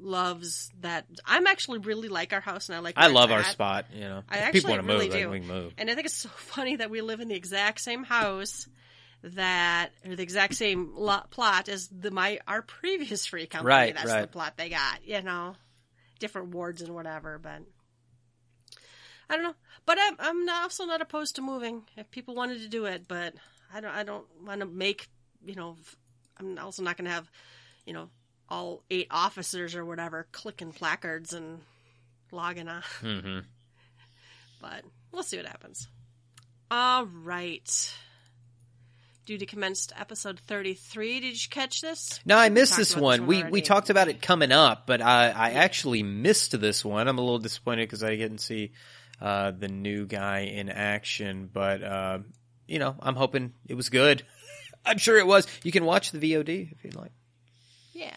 Speaker 1: loves that. I'm actually really like our house, and I like.
Speaker 2: I love our spot. You know,
Speaker 1: I
Speaker 2: if
Speaker 1: actually
Speaker 2: people want to
Speaker 1: really
Speaker 2: move, then
Speaker 1: do.
Speaker 2: we can move.
Speaker 1: And I think it's so funny that we live in the exact same house that or the exact same lot, plot as the my our previous free company.
Speaker 2: Right,
Speaker 1: That's the plot they got. You know, different wards and whatever. But I don't know. But I'm I'm also not opposed to moving if people wanted to do it. But I don't I don't want to make you know. I'm also not going to have you know all eight officers or whatever clicking placards and logging on
Speaker 2: hmm
Speaker 1: but we'll see what happens. All right. Duty commenced episode 33. Did you catch this?
Speaker 2: No, I missed
Speaker 1: talked
Speaker 2: this one. we we talked about it coming up, but I I actually missed this one. I'm a little disappointed because I didn't see uh, the new guy in action. But uh, you know, I'm hoping it was good. I'm sure it was. You can watch the VOD if you'd like.
Speaker 1: Yeah.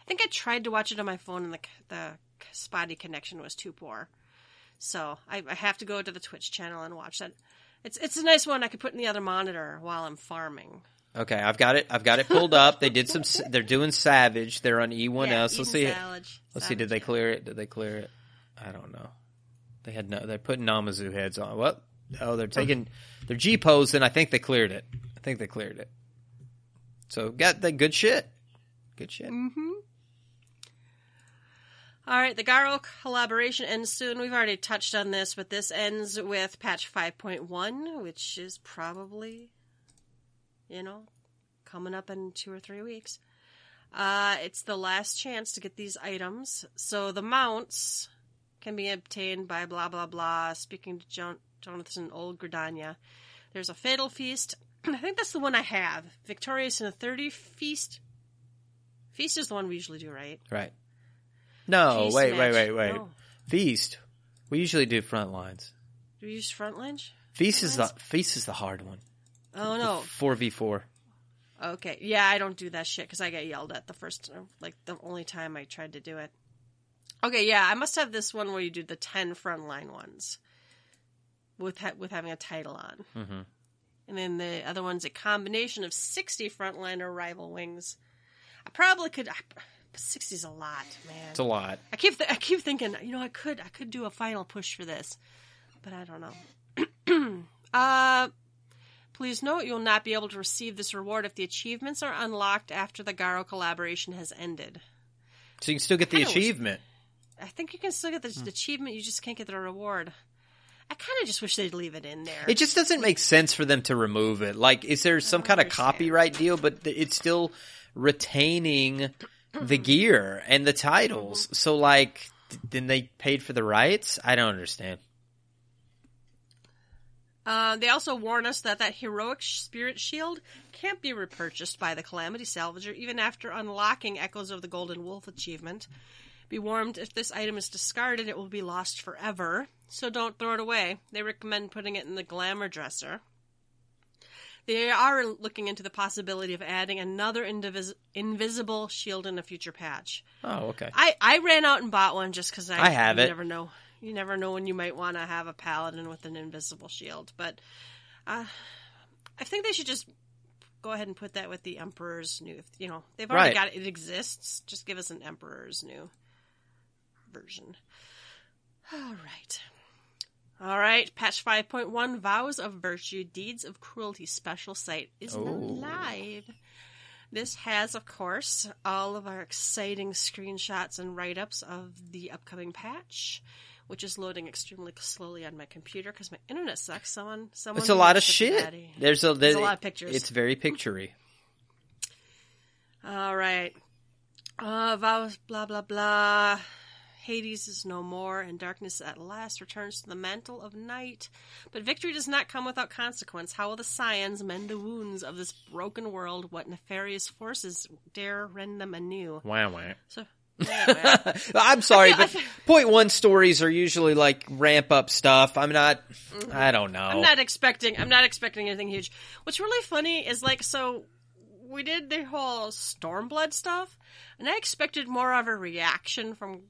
Speaker 1: I think I tried to watch it on my phone and the, the spotty connection was too poor. So I, I have to go to the Twitch channel and watch that. It's it's a nice one I could put in the other monitor while I'm farming.
Speaker 2: Okay, I've got it. I've got it pulled up. They did some. They're doing Savage. They're on E1S.
Speaker 1: Yeah,
Speaker 2: let's see.
Speaker 1: Savage-
Speaker 2: Let's see. Did they clear it? Did they clear it? I don't know. They had no. They put Namazu heads on. What? Oh, they're taking. They're G posed, and I think they cleared it. I think they cleared it. So got the good shit. Good shit.
Speaker 1: Mm-hmm. All right, the Garo collaboration ends soon. We've already touched on this, but this ends with patch 5.1, which is probably, you know, coming up in two or three weeks. Uh, it's the last chance to get these items. So the mounts can be obtained by blah, blah, blah. Speaking to Jon- Jonathan Old Gridania. There's a Fatal Feast. I think that's the one I have. Victorious in a 30 Feast. Feast is the one we usually do, right?
Speaker 2: Right. No,
Speaker 1: Feast
Speaker 2: wait, wait, wait, wait.
Speaker 1: No.
Speaker 2: Feast. We usually do front lines.
Speaker 1: Do you use front lunge?
Speaker 2: Feast is the feast is the hard one.
Speaker 1: Oh no.
Speaker 2: Four v four.
Speaker 1: Okay. Yeah, I don't do that shit because I got yelled at the first, like the only time I tried to do it. Okay, yeah, I must have this one where you do the ten frontline ones with ha- with having a title on,
Speaker 2: Mm-hmm.
Speaker 1: and then the other one's a combination of sixty frontline or rival wings. I probably could. Sixty's a lot, man.
Speaker 2: It's a lot.
Speaker 1: I keep th- I keep thinking, you know, I could I could do a final push for this, but I don't know. uh, please note you'll not be able to receive this reward if the achievements are unlocked after the Garo collaboration has ended.
Speaker 2: So you can still get the
Speaker 1: Kinda wish-
Speaker 2: achievement.
Speaker 1: I think you can still get the
Speaker 2: Hmm.
Speaker 1: the achievement, you just can't get the reward. I kind of just wish they'd leave it in there.
Speaker 2: It just doesn't make sense for them to remove it. Like, is there some kind of copyright deal? But th- it's still retaining the gear and the titles.
Speaker 1: Mm-hmm.
Speaker 2: So, like, th- then they paid for the rights? I don't understand.
Speaker 1: Uh, they also warn us that that heroic spirit shield can't be repurchased by the Calamity Salvager even after unlocking Echoes of the Golden Wolf achievement. Be warned if this item is discarded, it will be lost forever, so don't throw it away. They recommend putting it in the glamour dresser. They are looking into the possibility of adding another indivis- invisible shield in a future patch.
Speaker 2: Oh, okay.
Speaker 1: I, I ran out and bought one just because I,
Speaker 2: I have
Speaker 1: you
Speaker 2: it.
Speaker 1: never know. You never know when you might want to have a paladin with an invisible shield. But uh, I think they should just go ahead and put that with the Emperor's New. You know, they've already
Speaker 2: Right.
Speaker 1: got it. It exists. Just give us an Emperor's New version. All right. All right. Patch 5.1 Vows of Virtue, Deeds of Cruelty special site is now
Speaker 2: Oh.
Speaker 1: live. This has, of course, all of our exciting screenshots and write ups of the upcoming patch. which is loading extremely slowly on my computer because my internet sucks. Someone, someone.
Speaker 2: It's a lot of shit.
Speaker 1: daddy.
Speaker 2: There's a there's
Speaker 1: a lot of pictures.
Speaker 2: It's very picturey.
Speaker 1: All right. Uh, vows, blah, blah, blah. Hades is no more, and darkness at last returns to the mantle of night. But victory does not come without consequence. How will the Scions mend the wounds of this broken world? What nefarious forces dare rend them anew?
Speaker 2: Wow, wow.
Speaker 1: So, yeah,
Speaker 2: I'm sorry,
Speaker 1: feel-
Speaker 2: but
Speaker 1: feel-
Speaker 2: point one stories are usually like ramp up stuff. I'm not. Mm-hmm. I don't know.
Speaker 1: I'm not expecting. I'm not expecting anything huge. What's really funny is like so. We did the whole Stormblood stuff, and I expected more of a reaction from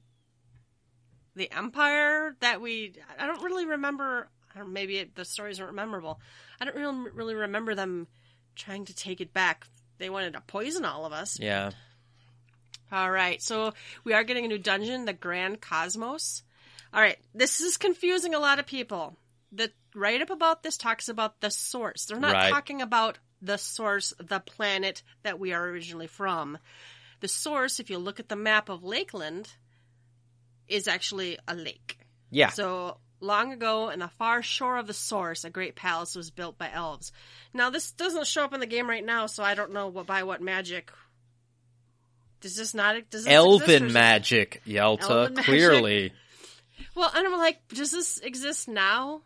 Speaker 1: the Empire that we. I don't really remember. Don't, maybe it, the stories aren't memorable. I don't really, really remember them trying to take it back. They wanted to poison all of us.
Speaker 2: yeah.
Speaker 1: All right, so we are getting a new dungeon, the Grand Cosmos. All right, this is confusing a lot of people. The write up about this talks about the source. They're not
Speaker 2: Right.
Speaker 1: talking about the source, the planet that we are originally from. The source, if you look at the map of Lakeland, is actually a lake.
Speaker 2: Yeah.
Speaker 1: So long ago, in the far shore of the source, a great palace was built by elves. Now, this doesn't show up in the game right now, so I don't know what by what magic. Does this not? Does this exist,
Speaker 2: Elven
Speaker 1: is
Speaker 2: magic, Yelta.
Speaker 1: Elven magic.
Speaker 2: Clearly.
Speaker 1: Well, and I'm like, does this exist now?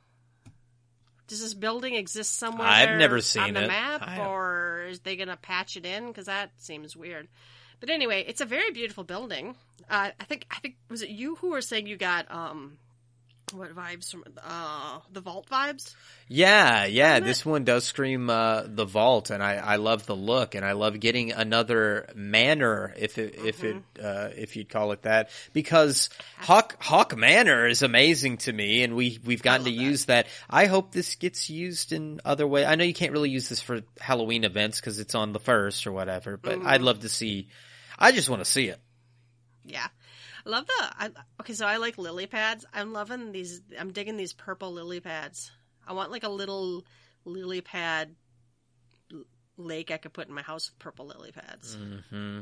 Speaker 1: Does this building exist somewhere?
Speaker 2: I've
Speaker 1: there
Speaker 2: never
Speaker 1: on
Speaker 2: seen
Speaker 1: the
Speaker 2: it.
Speaker 1: map,
Speaker 2: I don't-
Speaker 1: or is they gonna patch it in? Because that seems weird. But anyway, it's a very beautiful building. Uh, I think I think was it you who were saying you got um what vibes from uh the vault vibes?
Speaker 2: Yeah, yeah.
Speaker 1: Isn't it?
Speaker 2: This one does scream uh, the vault, and I, I love the look, and I love getting another manor, if it, if it
Speaker 1: Mm-hmm.
Speaker 2: uh, if you'd call it that, because Hawk Haukke Manor is amazing to me, and we we've gotten to
Speaker 1: that.
Speaker 2: use that. I hope this gets used in other way. I know you can't really use this for Halloween events because it's on the first or whatever, but
Speaker 1: Mm-hmm.
Speaker 2: I'd love to see. I just want to see it.
Speaker 1: Yeah. I love the I, okay. So I like lily pads. I'm loving these. I'm digging these purple lily pads. I want like a little lily pad lake I could put in my house with purple lily pads. Mm-hmm.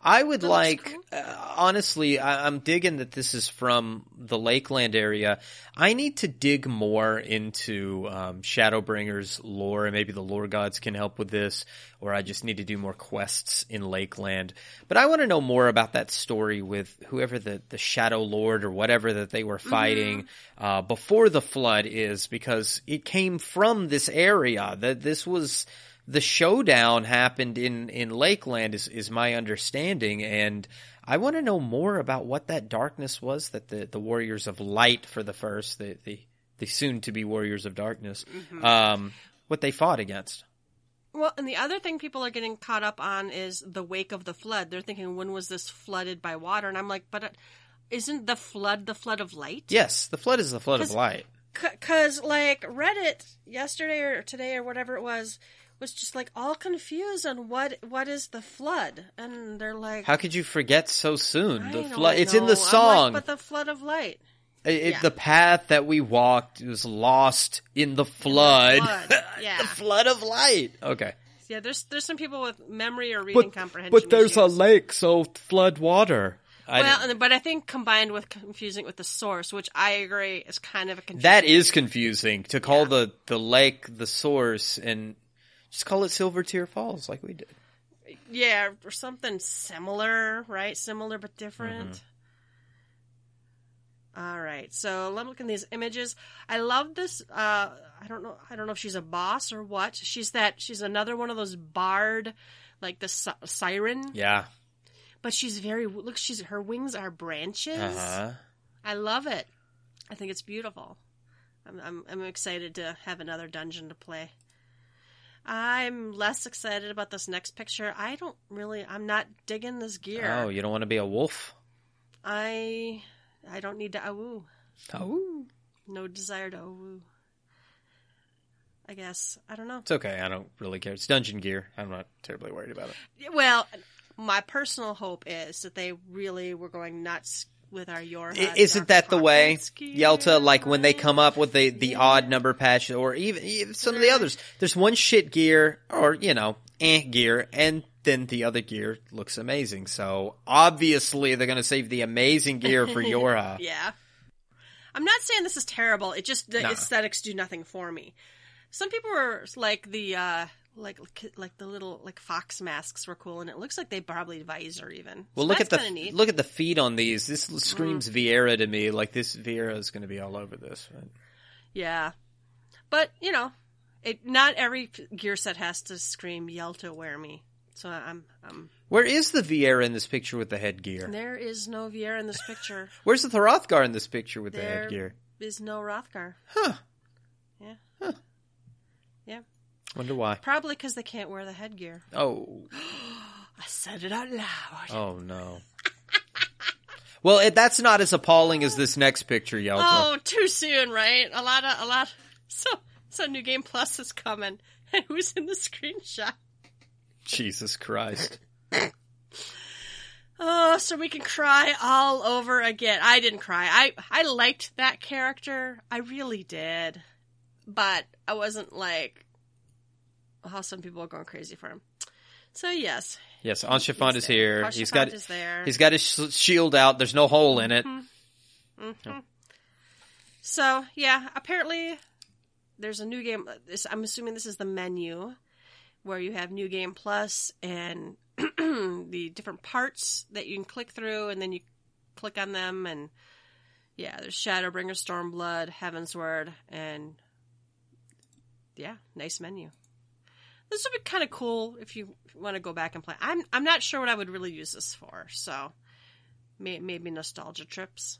Speaker 2: I would like,
Speaker 1: cool.
Speaker 2: uh, honestly, I, I'm digging that this is from the Lakeland area. I need to dig more into um, Shadowbringers lore, and maybe the lore gods can help with this, or I just need to do more quests in Lakeland. But I want to know more about that story with whoever the, the Shadow Lord or whatever that they were fighting uh, before the flood is, because it came from this area. That this was the showdown happened in in Lakeland is is my understanding and I want to know more about what that darkness was that the the warriors of light for the first the the, the soon to be warriors of darkness um what they fought against
Speaker 1: Well, and the other thing people are getting caught up on is the wake of the flood. They're thinking, when was this flooded by water? And I'm like, but uh, isn't the flood the flood of light?
Speaker 2: yes the flood is the flood of light
Speaker 1: Because, like, Reddit yesterday or today or whatever it was, was just like all confused on what what is the flood, and they're like,
Speaker 2: how could you forget so soon
Speaker 1: I
Speaker 2: the flood it's in the
Speaker 1: I'm like,
Speaker 2: song
Speaker 1: but the flood of light.
Speaker 2: It-
Speaker 1: yeah.
Speaker 2: the path that we walked was lost in the flood
Speaker 1: flood, yeah.
Speaker 2: the flood of light okay
Speaker 1: Yeah, there's there's some people with memory or reading comprehension.
Speaker 2: but there's a lake so flood water I
Speaker 1: Well, but I think combined with confusing with the source, which I agree is kind of a confusing.
Speaker 2: That is confusing to call
Speaker 1: Yeah.
Speaker 2: the the lake the source and just call it Silver Tear Falls like we did.
Speaker 1: yeah, or something similar, right? Similar but different.
Speaker 2: Mm-hmm.
Speaker 1: All right, so let me look at these images. I love this. Uh, I don't know. I don't know if she's a boss or what. She's that. She's another one of those bard, like the si- siren.
Speaker 2: Yeah.
Speaker 1: But she's very. Look, she's her wings are branches.
Speaker 2: Uh huh.
Speaker 1: I love it. I think it's beautiful. I'm, I'm, I'm excited to have another dungeon to play. I'm less excited about this next picture. I don't really. I'm not digging this gear.
Speaker 2: Oh, you don't want to be a wolf?
Speaker 1: I I don't need to awoo.
Speaker 2: Oh,
Speaker 1: No desire to awoo. I guess I don't know.
Speaker 2: it's okay. I don't really care. It's dungeon gear. I'm not terribly worried about it.
Speaker 1: Well, my personal hope is that they really were going nuts with our your.
Speaker 2: I- Isn't that the way, Yelta? Like when they come up with the the odd number patch, or even, even some of the others. There's one shit gear, or you know, eh gear, and then the other gear looks amazing. So obviously they're gonna save the amazing gear for Yorha.
Speaker 1: Yeah. I'm not saying this is terrible. It just the
Speaker 2: Nah.
Speaker 1: aesthetics do nothing for me. Some people were like the uh like like the little like fox masks were cool, and it looks like they probably visor even.
Speaker 2: Well,
Speaker 1: So
Speaker 2: look at the
Speaker 1: neat. Mm.
Speaker 2: look at the feet on these. This screams Viera to me. Like this Viera is going to be all over this. Right?
Speaker 1: Yeah, but you know, it not every gear set has to scream Yelta wear me. So I'm I'm
Speaker 2: Where is the Viera in this picture with the headgear?
Speaker 1: there is no Viera in this picture.
Speaker 2: Where's the Hrothgar in this picture with the
Speaker 1: There-
Speaker 2: headgear?
Speaker 1: is no Hrothgar.
Speaker 2: Huh.
Speaker 1: Yeah.
Speaker 2: Huh.
Speaker 1: Yeah.
Speaker 2: Wonder why.
Speaker 1: Probably because they can't wear the headgear.
Speaker 2: Oh.
Speaker 1: I said it out loud.
Speaker 2: Oh no. well, it, that's not as appalling as this next picture, Yelta.
Speaker 1: Oh, too soon, right? A lot of a lot. So so new game plus is coming. And who's in the screenshot?
Speaker 2: Jesus Christ.
Speaker 1: Oh, so we can cry all over again. I didn't cry. I I liked that character. I really did, but I wasn't like how some people are going crazy for him. So yes,
Speaker 2: Yes,
Speaker 1: Haurchefant
Speaker 2: is here.
Speaker 1: Haurchefant
Speaker 2: He's got
Speaker 1: is there.
Speaker 2: he's got his shield out. There's no hole in it.
Speaker 1: Mhm. So yeah, apparently there's a new game. This I'm assuming this is the menu where you have new game plus and the different parts that you can click through, and then you click on them, and yeah, there's Shadowbringer, Stormblood, Heavensward, and yeah, nice menu. This would be kind of cool if you want to go back and play. I'm I'm not sure what I would really use this for, so may, maybe nostalgia trips.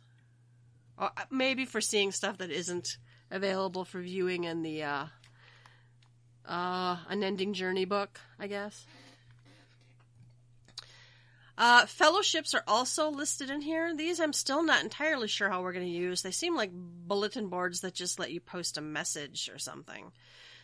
Speaker 1: Or uh, maybe for seeing stuff that isn't available for viewing in the uh, uh, Unending Journey book, I guess. Uh, fellowships are also listed in here. These I'm still not entirely sure how we're going to use. They seem like bulletin boards that just let you post a message or something.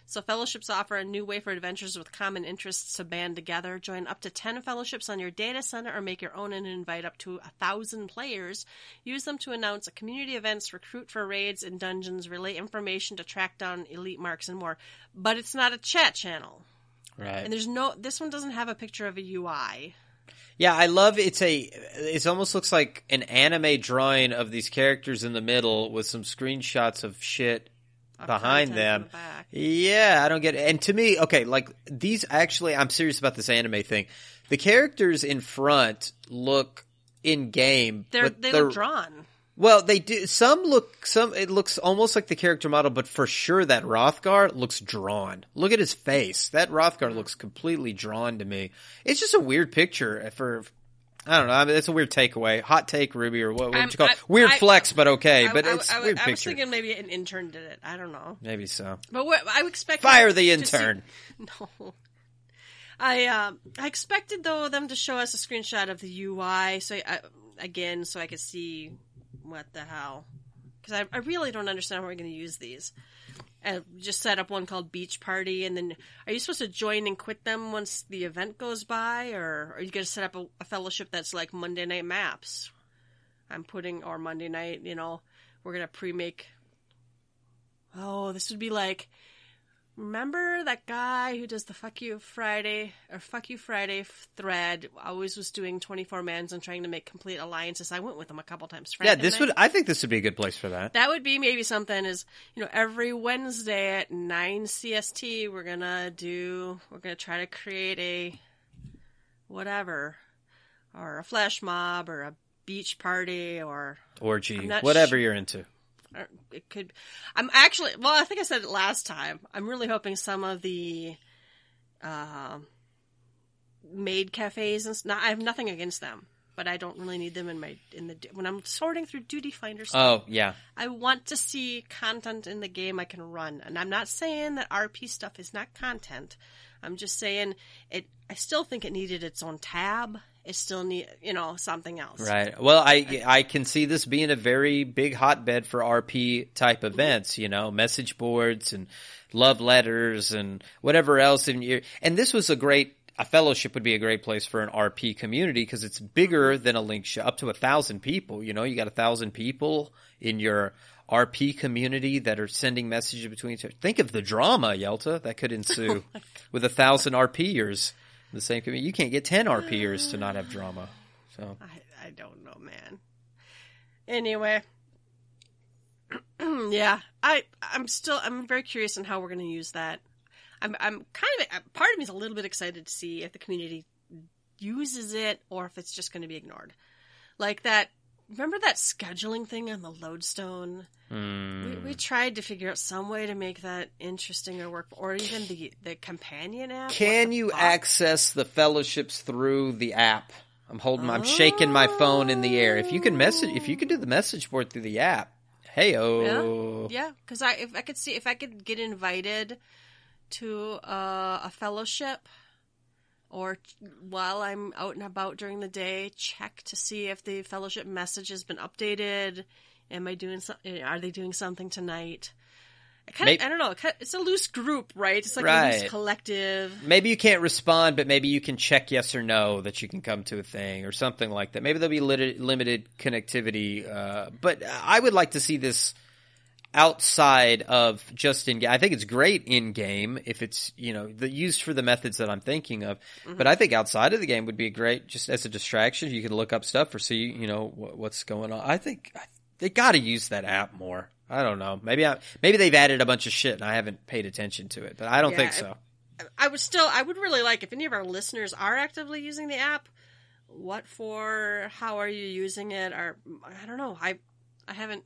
Speaker 1: So fellowships offer a new way for adventurers with common interests to band together. Join up to 10 fellowships on your data center or make your own and invite up to a thousand players. Use them to announce community events, recruit for raids and dungeons, relay information to track down elite marks and more. But it's not a chat channel.
Speaker 2: Right.
Speaker 1: And there's no, this one doesn't have a picture of a UI.
Speaker 2: Yeah, I love it's a it almost looks like an anime drawing of these characters in the middle with some screenshots of shit behind them.
Speaker 1: the.
Speaker 2: Yeah, I don't get it. And to me, okay, like these actually I'm serious about this anime thing. The characters in front look in game,
Speaker 1: They're, they
Speaker 2: they're,
Speaker 1: look drawn.
Speaker 2: Well, they do. Some look. Some it looks almost like the character model, but for sure that Hrothgar looks drawn. Look at his face. That Hrothgar hmm. looks completely drawn to me. It's just a weird picture for. I don't know. I mean, it's a weird takeaway. Hot take, Ruby, or what? Would you call it? Weird
Speaker 1: I-
Speaker 2: flex, but okay.
Speaker 1: I-
Speaker 2: but
Speaker 1: I,
Speaker 2: it's
Speaker 1: I,
Speaker 2: a weird
Speaker 1: I was thinking maybe an intern did it. I don't know.
Speaker 2: Maybe so.
Speaker 1: But what I expect
Speaker 2: Fire the
Speaker 1: to see-
Speaker 2: intern.
Speaker 1: No. I um I expected though them to show us a screenshot of the UI so I, again so I could see what the hell because I, I really don't understand how we're going to use these. I just set up one called Beach Party, and then are you supposed to join and quit them once the event goes by, or are you going to set up a, a fellowship that's like Monday Night Maps? I'm putting or Monday night, you know, we're gonna pre-make. Oh, this would be like Remember that guy who does the "fuck you Friday" or "fuck you Friday" f- thread? Always was doing twenty-four mans and trying to make complete alliances. I went with him a couple times.
Speaker 2: Yeah, this
Speaker 1: I.
Speaker 2: would. I think this would be a good place for that.
Speaker 1: That would be maybe something. Is you know every Wednesday at nine CST we're gonna do. We're gonna try to create a whatever, or a flash mob, or a beach party, or
Speaker 2: Orgy, whatever
Speaker 1: sh-
Speaker 2: you're into.
Speaker 1: Or it could i'm actually well i think i said it last time. I'm really hoping some of the uh, maid cafes and not, i have nothing against them but i don't really need them in my in the when i'm sorting through duty finder stuff
Speaker 2: Oh yeah,
Speaker 1: i want to see content in the game i can run. And i'm not saying that rp stuff is not content. I'm just saying it i still think it needed its own tab it still need you know something else
Speaker 2: Right. Well, I I can see this being a very big hotbed for RP type mm-hmm. events. You know, message boards and love letters and whatever else. And you and this was a great. A fellowship would be a great place for an RP community because it's bigger mm-hmm. than a linkshell, up to a thousand people. You know, you got a thousand people in your RP community that are sending messages between each other. Think of the drama, Yelta, that could ensue oh with a thousand RPers the same community. You can't get ten RPers to not have drama. So
Speaker 1: I, I don't know, man. Anyway, yeah, I I'm still I'm very curious on how we're going to use that. I'm I'm kind of uh, part of me is a little bit excited to see if the community uses it or if it's just going to be ignored. Like that. Remember that scheduling thing on the lodestone?
Speaker 2: Hmm.
Speaker 1: We, we tried to figure out some way to make that interesting or work, or even the the companion app.
Speaker 2: Can you
Speaker 1: fuck?
Speaker 2: access the fellowships through the app? I'm holding, my, I'm shaking my phone in the air. If you can message, if you can do the message board through the app, hey oh,
Speaker 1: Yeah, because I if I could see if I could get invited to uh, a fellowship, or while I'm out and about during the day, check to see if the fellowship message has been updated. Am I doing something? Are they doing something tonight? I, kind
Speaker 2: Maybe-
Speaker 1: of, I don't know. It's a loose group, right? It's like a loose collective.
Speaker 2: maybe you can't respond, but maybe you can check yes or no that you can come to a thing or something like that. Maybe there'll be lit- limited connectivity, uh, but I would like to see this outside of just in game. I think it's great in game if it's you know the used for the methods that I'm thinking of. Mm-hmm. But I think outside of the game would be great just as a distraction. You can look up stuff or see you know what, what's going on. I think I- they got to use that app more. I don't know. Maybe I, maybe they've added a bunch of shit and I haven't paid attention to it, but I don't
Speaker 1: Yeah,
Speaker 2: think
Speaker 1: I-
Speaker 2: so.
Speaker 1: I would still, I would really like if any of our listeners are actively using the app. What for? How are you using it? Or I don't know. I, I haven't.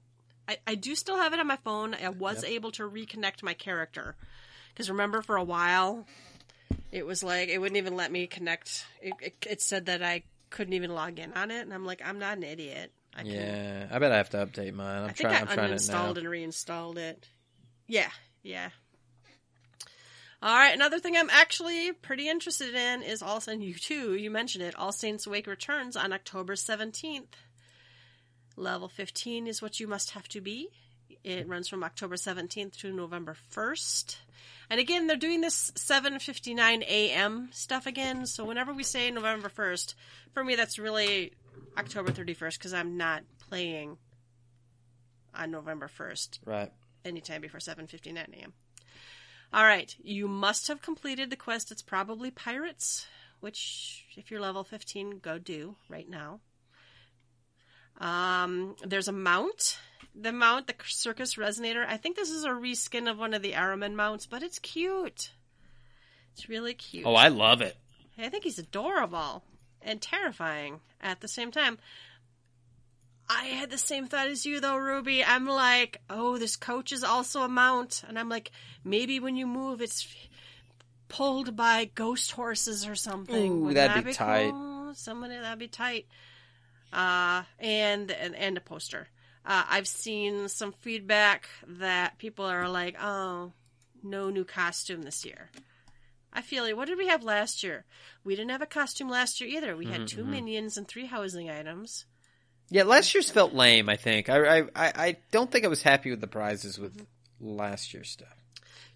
Speaker 1: I, I do still have it on my phone. I was able to reconnect my character because remember for a while, it was like it wouldn't even let me connect. It, it, it said that I couldn't even log in on it, and I'm like, I'm not an idiot. I can,
Speaker 2: Yeah, I bet I have to update mine. I'm
Speaker 1: I think
Speaker 2: trying.
Speaker 1: I
Speaker 2: I'm trying it now.
Speaker 1: uninstalled and reinstalled it. Yeah, yeah. All right, another thing I'm actually pretty interested in is All Saints. You too, you mentioned it. All Saints Wake returns on October 17th. Level 15 is what you must have to be. It runs from October 17th to November 1st. And again, they're doing this 7:59 a.m. stuff again. So whenever we say November 1st, for me that's really October 31st because I'm not playing on November 1st
Speaker 2: Right.
Speaker 1: anytime before 7:59 a.m. All right, you must have completed the quest. It's probably pirates, which if you're level 15, go do right now. Um, there's a mount. The mount, the Circus Resonator. I think this is a reskin of one of the Araman mounts, but it's cute. It's really cute.
Speaker 2: Oh, I love it.
Speaker 1: I think he's adorable and terrifying at the same time. I had the same thought as you though, Ruby. I'm like, oh, this coach is also a mount, and I'm like, maybe when you move, it's pulled by ghost horses or something.
Speaker 2: Ooh,
Speaker 1: Wouldn't
Speaker 2: that'd
Speaker 1: that
Speaker 2: be tight.
Speaker 1: Cool? Somebody that'd be tight. Uh, and and and a poster. Uh, I've seen some feedback that people are like, oh, no new costume this year. I feel like, what did we have last year? We didn't have a costume last year either. We had 2 minions and three housing items.
Speaker 2: Yeah, last year's felt lame. I think. I, I I I don't think I was happy with the prizes with last year's stuff.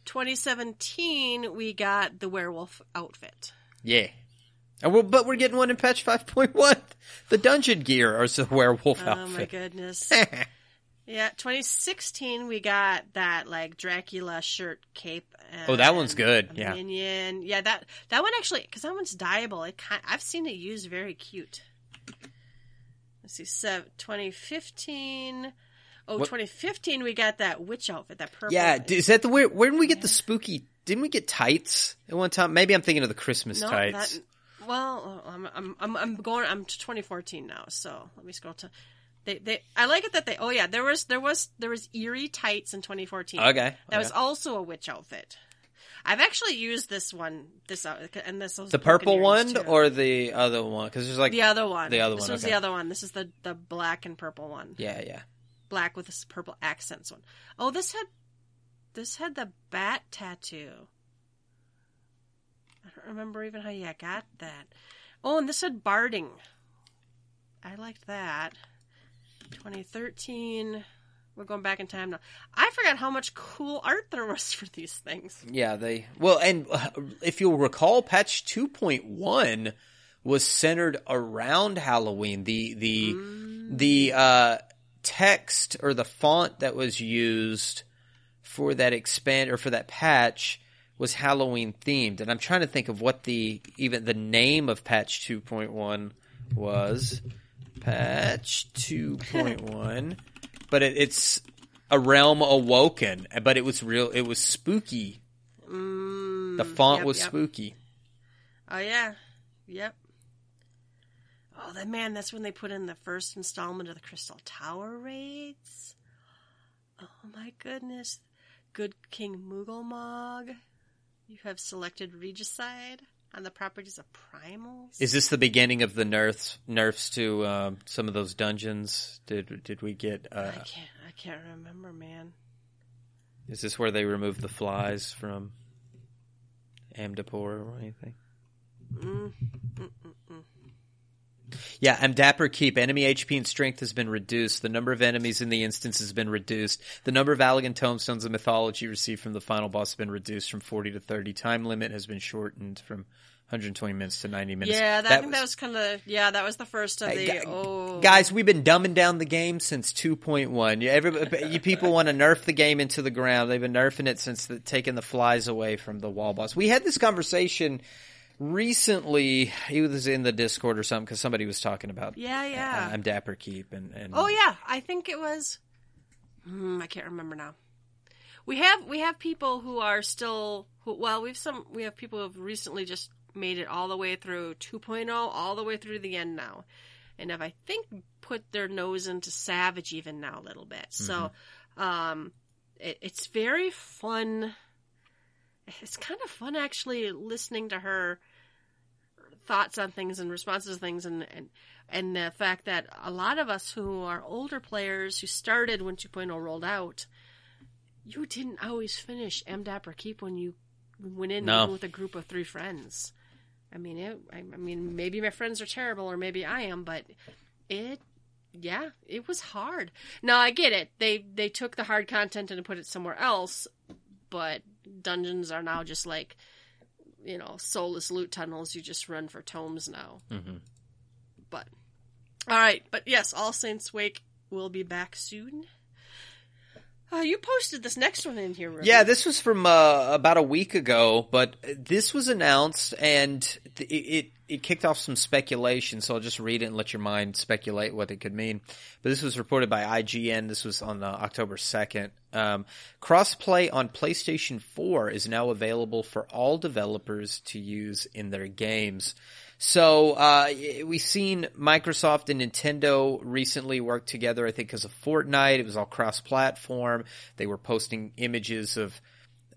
Speaker 1: 2017, we got the werewolf outfit.
Speaker 2: Yeah. But we're getting one in patch 5.1. The dungeon gear or the werewolf
Speaker 1: Oh my goodness. yeah, 2016, we got that like Dracula shirt cape. And
Speaker 2: Oh, that one's good. Yeah.
Speaker 1: Minion. Yeah, that that one actually, because that one's dyeable. It kind, I've seen it used very cute. Let's see, sev 2015. Oh,
Speaker 2: What-
Speaker 1: 2015, we got that witch outfit, that purple.
Speaker 2: yeah, d- is that the where? Where did we get the spooky? Didn't we get tights at one time? Maybe I'm thinking of the Christmas
Speaker 1: No,
Speaker 2: tights.
Speaker 1: that- well, I'm, I'm I'm I'm going. I'm to 2014 now, so let me scroll to. They they I like it that they. Oh yeah, there was there was there was eerie tights in 2014.
Speaker 2: Okay,
Speaker 1: that was also a witch outfit. I've actually used this one, this uh, out, and this was
Speaker 2: the purple one
Speaker 1: too.
Speaker 2: or the other one? Because there's like
Speaker 1: the other one.
Speaker 2: the other
Speaker 1: This
Speaker 2: one,
Speaker 1: was
Speaker 2: okay.
Speaker 1: the other one. This is the the black and purple one.
Speaker 2: Yeah, yeah.
Speaker 1: Black with this purple accents one. Oh, this had this had the bat tattoo. Remember even how you got that. Oh, and this had barding. I liked that. 2013. We're going back in time now. I forgot how much cool art there was for these things.
Speaker 2: Yeah, they well, and uh, if you'll recall, patch two point one was centered around Halloween. The the the uh, text or the font that was used for that expand or for that patch was Halloween themed, and I'm trying to think of what the even the name of patch two point one was. Patch two point one, but it, it's a realm awoken, but it was real. It was spooky.
Speaker 1: Mm,
Speaker 2: The font
Speaker 1: yep,
Speaker 2: was
Speaker 1: yep.
Speaker 2: spooky.
Speaker 1: Oh yeah, yep. Oh, that man. That's when they put in the first installment of the Crystal Tower raids. Oh my goodness, good King Moggle You have selected Regicide on the properties of Primals.
Speaker 2: Is this the beginning of the nerfs nerfs to um, some of those dungeons? Did did we get?
Speaker 1: I
Speaker 2: Uh,
Speaker 1: can't. I can't remember, man.
Speaker 2: is this where they removed the flies from Amdapor or anything?
Speaker 1: Mm, mm, mm,
Speaker 2: Yeah, Amdapor Keep. Enemy HP and strength has been reduced. The number of enemies in the instance has been reduced. The number of Allagan tomestones of mythology received from the final boss has been reduced from 40 to 30. Time limit has been shortened from 120 minutes to 90 minutes.
Speaker 1: Yeah, that, I
Speaker 2: That
Speaker 1: think that was kind of yeah. That was the first of the
Speaker 2: gu-
Speaker 1: oh
Speaker 2: Guys, we've been dumbing down the game since 2.1. You, you people want to nerf the game into the ground. They've been nerfing it since the, taking the flies away from the wall boss. We had this conversation recently. He was in the Discord or something because somebody was talking about
Speaker 1: Yeah, yeah.
Speaker 2: uh, Amdapor Keep and, and
Speaker 1: Oh yeah, I think it was. Hmm, I can't remember now. We have we have people who are still who, well. We've some we have people who have recently just made it all the way through 2.0, all the way through the end now, and have I think put their nose into Savage even now a little bit. So, um, it, it's very fun. It's kind of fun actually listening to her thoughts on things and responses to things and, and and the fact that a lot of us who are older players who started when 2.0 rolled out, you didn't always finish Amdapor Keep when you went in
Speaker 2: No.
Speaker 1: with a group of three friends. I mean, it, I, I mean, maybe my friends are terrible, or maybe I am, but it, yeah, it was hard. Now I get it; they they took the hard content and put it somewhere else, but dungeons are now just like, you know, soulless loot tunnels. You just run for tomes now.
Speaker 2: Mhm.
Speaker 1: But all right, but yes, All Saints Wake will be back soon. Uh, you posted this next one in here.
Speaker 2: Yeah, this was from uh, about a week ago, but this was announced and it, it it kicked off some speculation. So I'll just read it and let your mind speculate what it could mean. But this was reported by IGN. This was on uh, October second. Um, crossplay on PlayStation 4 is now available for all developers to use in their games. So uh, we've seen Microsoft and Nintendo recently work together. I think because of Fortnite, it was all cross-platform. They were posting images of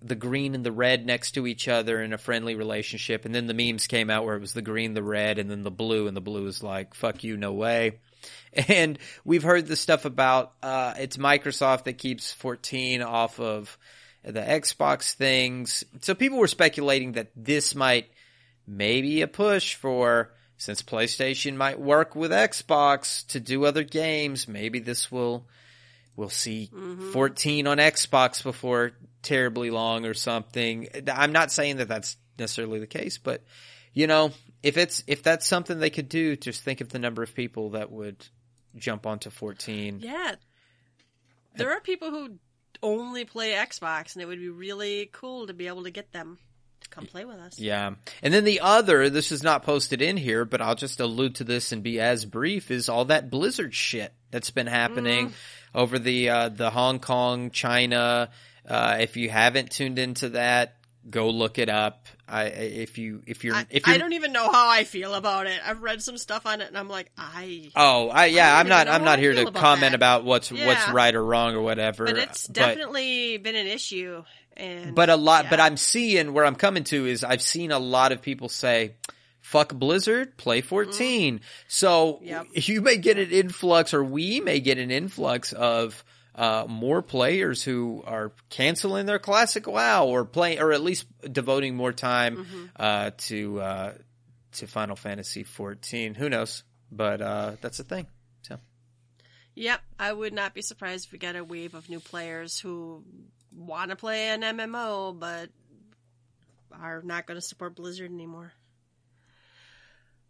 Speaker 2: the green and the red next to each other in a friendly relationship, and then the memes came out where it was the green, the red, and then the blue, and the blue is like "fuck you, no way." And we've heard the stuff about uh, it's Microsoft that keeps 14 off of the Xbox things. So people were speculating that this might maybe a push for since PlayStation might work with Xbox to do other games, maybe this will we'll see mm-hmm. 14 on Xbox before terribly long or something. I'm not saying that that's necessarily the case, but you know, if it's if that's something they could do, just think of the number of people that would jump onto 14.
Speaker 1: yeah. There are people who only play Xbox, and it would be really cool to be able to get them come play with us.
Speaker 2: Yeah. And then the other, this is not posted in here, but I'll just allude to this and be as brief, is all that Blizzard shit that's been happening over the, uh, the Hong Kong, China. Uh, if you haven't tuned into that, go look it up. I, if you, if you're,
Speaker 1: I,
Speaker 2: if you're,
Speaker 1: I don't even know how I feel about it. I've read some stuff on it, and I'm like, I.
Speaker 2: Oh, I, yeah,
Speaker 1: I
Speaker 2: I'm
Speaker 1: don't
Speaker 2: not. I'm not here to
Speaker 1: about
Speaker 2: comment
Speaker 1: that.
Speaker 2: about what's what's right or wrong or whatever.
Speaker 1: But it's definitely been an issue, and
Speaker 2: but a lot but i'm seeing where i'm coming to is i've seen a lot of people say fuck blizzard play 14 so
Speaker 1: Mm. Yep.
Speaker 2: you may get an influx or we may get an influx of uh, more players who are canceling their classic WoW or playing, or at least devoting more time
Speaker 1: Mm-hmm.
Speaker 2: uh, to uh, to Final Fantasy 14. Who knows? But uh, that's the thing. So
Speaker 1: Yep, I would not be surprised if we get a wave of new players who want to play an MMO but are not going to support Blizzard anymore.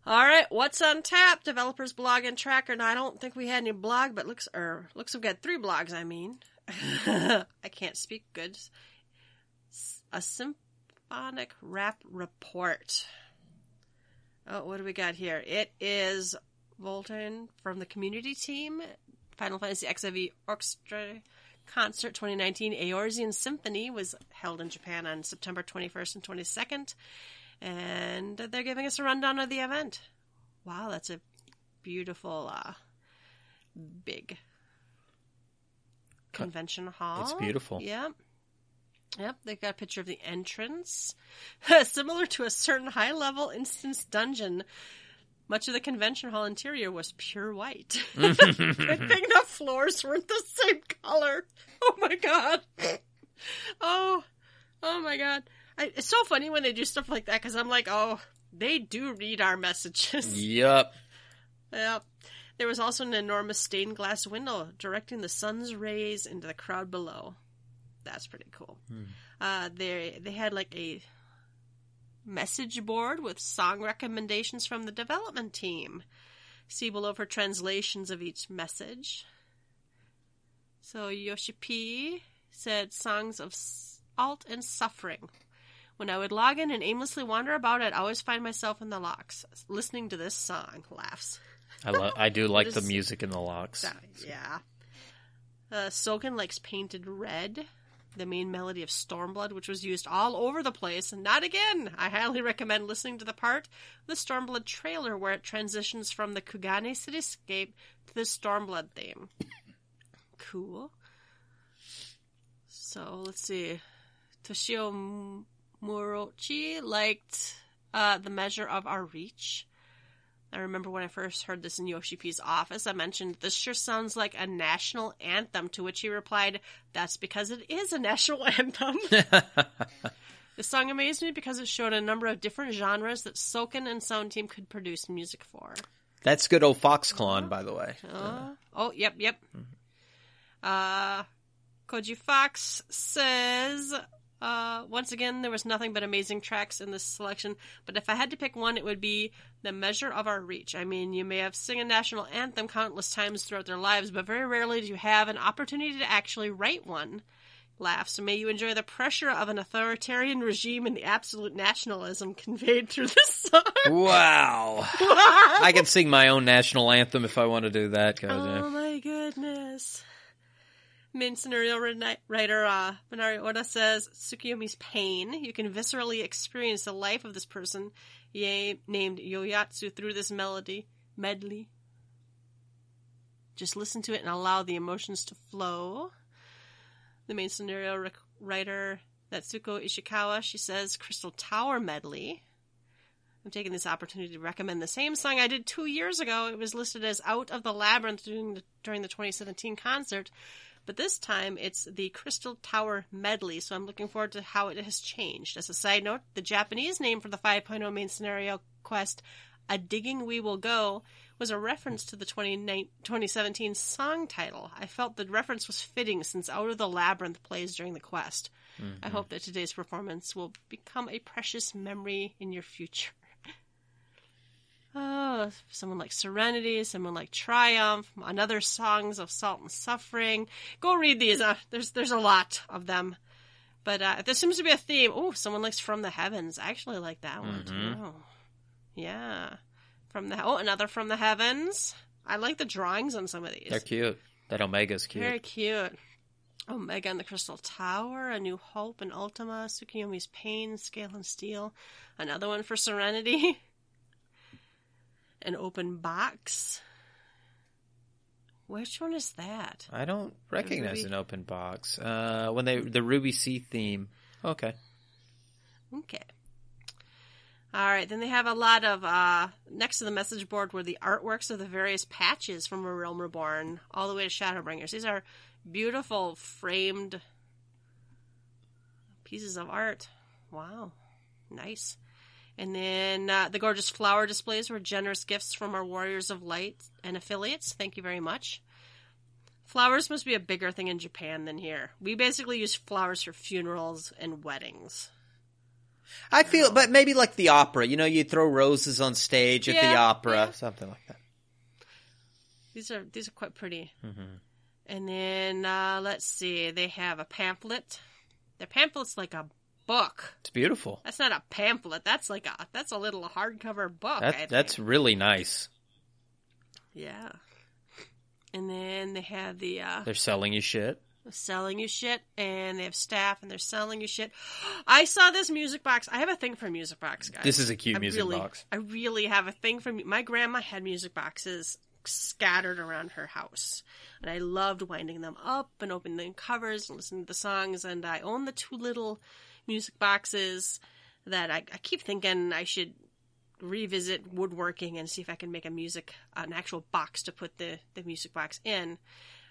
Speaker 1: All right, what's on tap? Developers blog and tracker. Now I don't think we had any blog, but looks or looks we've got three blogs. I mean, I can't speak good. A symphonic wrap report. Oh, what do we got here? It is Volton from the community team, Final Fantasy XIV Orchestra Concert 2019 Eorzean Symphony was held in Japan on September 21st and 22nd, and they're giving us a rundown of the event. Wow, that's a beautiful, uh, big convention hall.
Speaker 2: It's beautiful.
Speaker 1: Yep. Yep, they've got a picture of the entrance. Similar to a certain high level instance dungeon, much of the convention hall interior was pure white. I think the floors weren't the same color. Oh my god. Oh, oh my god. I, it's so funny when they do stuff like that because I'm like, oh, they do read our messages.
Speaker 2: Yep.
Speaker 1: Yep. There was also an enormous stained glass window directing the sun's rays into the crowd below. That's pretty cool. Uh, they they had like a message board with song recommendations from the development team. See below for translations of each message. So Yoshi P said songs of salt and suffering. When I would log in and aimlessly wander about, I'd always find myself in the locks, listening to this song. Laughs.
Speaker 2: I lo- I do like the music in the locks.
Speaker 1: Yeah. Uh, Soken likes Painted Red, the main melody of Stormblood, which was used all over the place. And not again. I highly recommend listening to the part the Stormblood trailer where it transitions from the Kugane cityscape to the Stormblood theme. cool. So let's see. Toshio M- Murouchi liked uh, the measure of our reach. I remember when I first heard this in Yoshi P's office, I mentioned this sure sounds like a national anthem, to which he replied, That's because it is a national anthem. the song amazed me because it showed a number of different genres that Soken and Sound Team could produce music for.
Speaker 2: That's good old Foxclon, by the way.
Speaker 1: Uh, oh, yep, yep. Uh, Koji Fox says, uh, once again, there was nothing but amazing tracks in this selection, but if I had to pick one, it would be The Measure of Our Reach. I mean, you may have sung a national anthem countless times throughout their lives, but very rarely do you have an opportunity to actually write one. Laughs. May you enjoy the pressure of an authoritarian regime and the absolute nationalism conveyed through this song.
Speaker 2: Wow. I can sing my own national anthem if I want to do that.
Speaker 1: Oh my goodness. Main scenario writer uh, Banri Oda says Tsukiyomi's pain. You can viscerally experience the life of this person, ye- named Yotsuyu, through this melody medley. Just listen to it and allow the emotions to flow. The main scenario rec- writer Natsuko Ishikawa, she says Crystal Tower medley. I'm taking this opportunity to recommend the same song I did two years ago. It was listed as Out of the Labyrinth during the, during the 2017 concert, but this time it's the Crystal Tower medley, so I'm looking forward to how it has changed. As a side note, the Japanese name for the 5.0 main scenario quest, A Digging We Will Go, was a reference to the 29 2017 song title. I felt the reference was fitting since Out of the Labyrinth plays during the quest. I mm-hmm. hope that today's performance will become a precious memory in your future. Oh, someone like Serenity, someone like Triumph, another songs of Salt and Suffering. Go read these. Uh, there's there's a lot of them, but uh, there seems to be a theme. Oh, someone likes From the Heavens. I actually like that one too. Yeah, from the oh another From the Heavens. I like the drawings on some of these.
Speaker 2: They're cute. That Omega's cute.
Speaker 1: Very cute. Omega and the Crystal Tower, A New Hope and Ultima, Tsukiyomi's Pain, Scale and Steel, another one for Serenity, an open box. Which one is that?
Speaker 2: I don't recognize an open box. Uh, when they the Ruby Sea theme. Okay.
Speaker 1: Okay. All right, then they have a lot of uh, next to the message board were the artworks of the various patches from A Realm Reborn, all the way to Shadowbringers. These are beautiful framed pieces of art. Wow, nice. And then uh, the gorgeous flower displays were generous gifts from our Warriors of Light and affiliates. Thank you very much. Flowers must be a bigger thing in Japan than here. We basically use flowers for funerals and weddings.
Speaker 2: I feel, but maybe like the opera. You know, you throw roses on stage at the opera,
Speaker 1: yeah.
Speaker 2: something like that.
Speaker 1: These are these are quite pretty.
Speaker 2: Mm-hmm.
Speaker 1: And then uh, let's see, they have a pamphlet. The pamphlet's like a book.
Speaker 2: It's beautiful.
Speaker 1: That's not a pamphlet. That's like a that's a little hardcover book.
Speaker 2: That, that's really nice.
Speaker 1: yeah. And then they have the uh,
Speaker 2: They're selling you shit.
Speaker 1: selling you shit, and they have staff, and they're selling you shit. I saw this music box. I have a thing for music box, guys.
Speaker 2: This is a cute
Speaker 1: I
Speaker 2: music
Speaker 1: really,
Speaker 2: box.
Speaker 1: I really have a thing for my grandma had music boxes scattered around her house, and I loved winding them up and opening the covers and listening to the songs. And I own the two little music boxes that I, I keep thinking I should revisit woodworking and see if I can make a music an actual box to put the the music box in.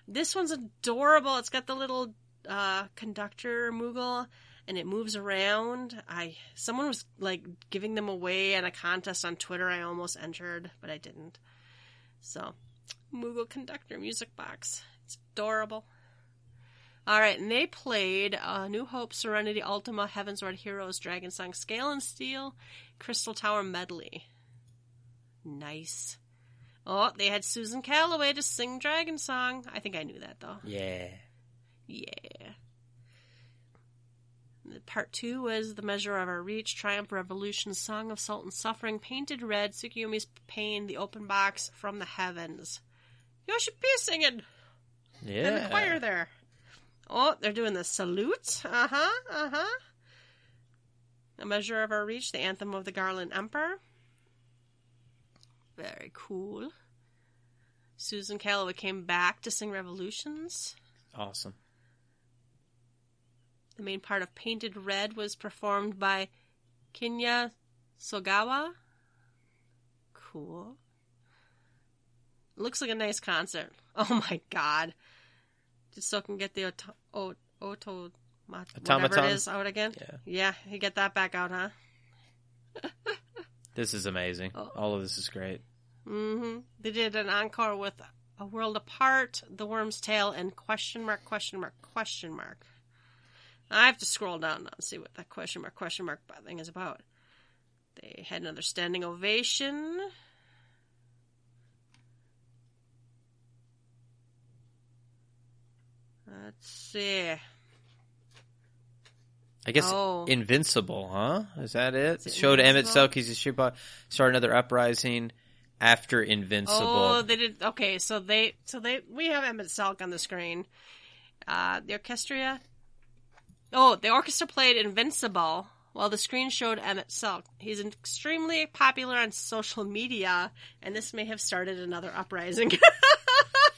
Speaker 1: This one's adorable. It's got the little uh, conductor Moogle and it moves around. I someone was like giving them away at a contest on Twitter. I almost entered, but I didn't. So, Moogle conductor music box. It's adorable. All right, and they played uh, New Hope, Serenity, Ultima, Heavensward Heroes, Dragon Song, Scale and Steel, Crystal Tower medley. Nice. Oh, they had Susan Calloway to sing Dragon Song. I think I knew that though.
Speaker 2: Yeah.
Speaker 1: Yeah. Part two was The Measure of Our Reach, Triumph Revolution, Song of Salt and Suffering, Painted Red, Tsukiyomi's Pain, The Open Box, From the Heavens. Yoshi P singing
Speaker 2: Yeah.
Speaker 1: in the choir there. Oh, they're doing the salute. Uh huh. Uh huh. A Measure of Our Reach, the Anthem of the Garlean Emperor. Very cool. Susan Calloway came back to sing Revolutions.
Speaker 2: Awesome.
Speaker 1: The main part of Painted Red was performed by Kenya Sogawa. Cool. Looks like a nice concert. Oh my god. Just so I can get the auto, o, auto whatever it is out again.
Speaker 2: Yeah.
Speaker 1: Yeah, you get that back out, huh?
Speaker 2: This is amazing.
Speaker 1: Oh.
Speaker 2: All of this is great.
Speaker 1: Mm-hmm. They did an encore with A World Apart, The Worm's Tale, and question mark, question mark, question mark. I have to scroll down now and see what that question mark, question mark thing is about. They had another standing ovation. Let's see.
Speaker 2: I guess
Speaker 1: Oh.
Speaker 2: Invincible, huh? Is that it?
Speaker 1: it
Speaker 2: Showed Emmett
Speaker 1: Invincible?
Speaker 2: Selke's Yeshiba start another uprising after Invincible.
Speaker 1: Oh, they did. Okay, so they, so they, we have Emet-Selch on the screen. Uh, the orchestra. Oh, the orchestra played Invincible, while the screen showed Emet-Selch. He's extremely popular on social media, and this may have started another uprising.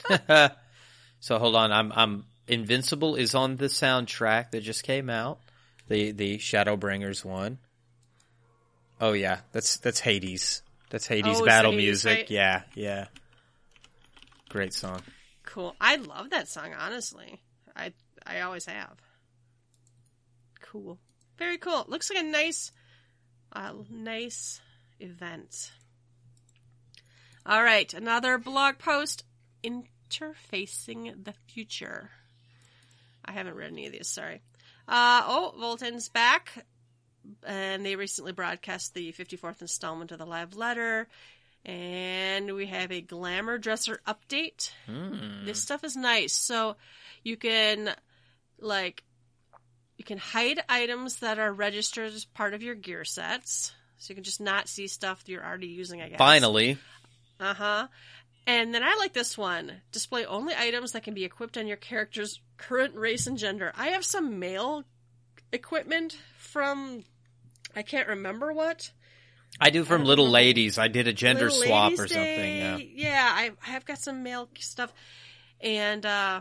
Speaker 2: so hold on, I'm I'm Invincible is on the soundtrack that just came out. The the Shadowbringers one. Oh yeah, that's that's Hades. That's Hades
Speaker 1: Oh,
Speaker 2: battle
Speaker 1: Hades,
Speaker 2: music.
Speaker 1: right?
Speaker 2: Yeah, yeah. Great song.
Speaker 1: cool. I love that song. Honestly, I I always have. Cool. Very cool. Looks like a nice, uh, nice event. All right, another blog post interfacing the future. I haven't read any of these. Sorry. Uh, oh, Volton's back, and they recently broadcast the 54th installment of the live letter, and we have a glamour dresser update.
Speaker 2: Hmm.
Speaker 1: This stuff is nice. So you can like you can hide items that are registered as part of your gear sets. So you can just not see stuff you're already using, I guess.
Speaker 2: Finally,
Speaker 1: Uh huh. And then I like this one. Display only items that can be equipped on your character's current race and gender. I have some male equipment from I can't remember what.
Speaker 2: I do from
Speaker 1: don't
Speaker 2: Little
Speaker 1: know.
Speaker 2: Ladies. I did a gender
Speaker 1: Little
Speaker 2: swap
Speaker 1: Ladies
Speaker 2: or something. Yeah.
Speaker 1: Day. Yeah, I I have got some male stuff, and uh,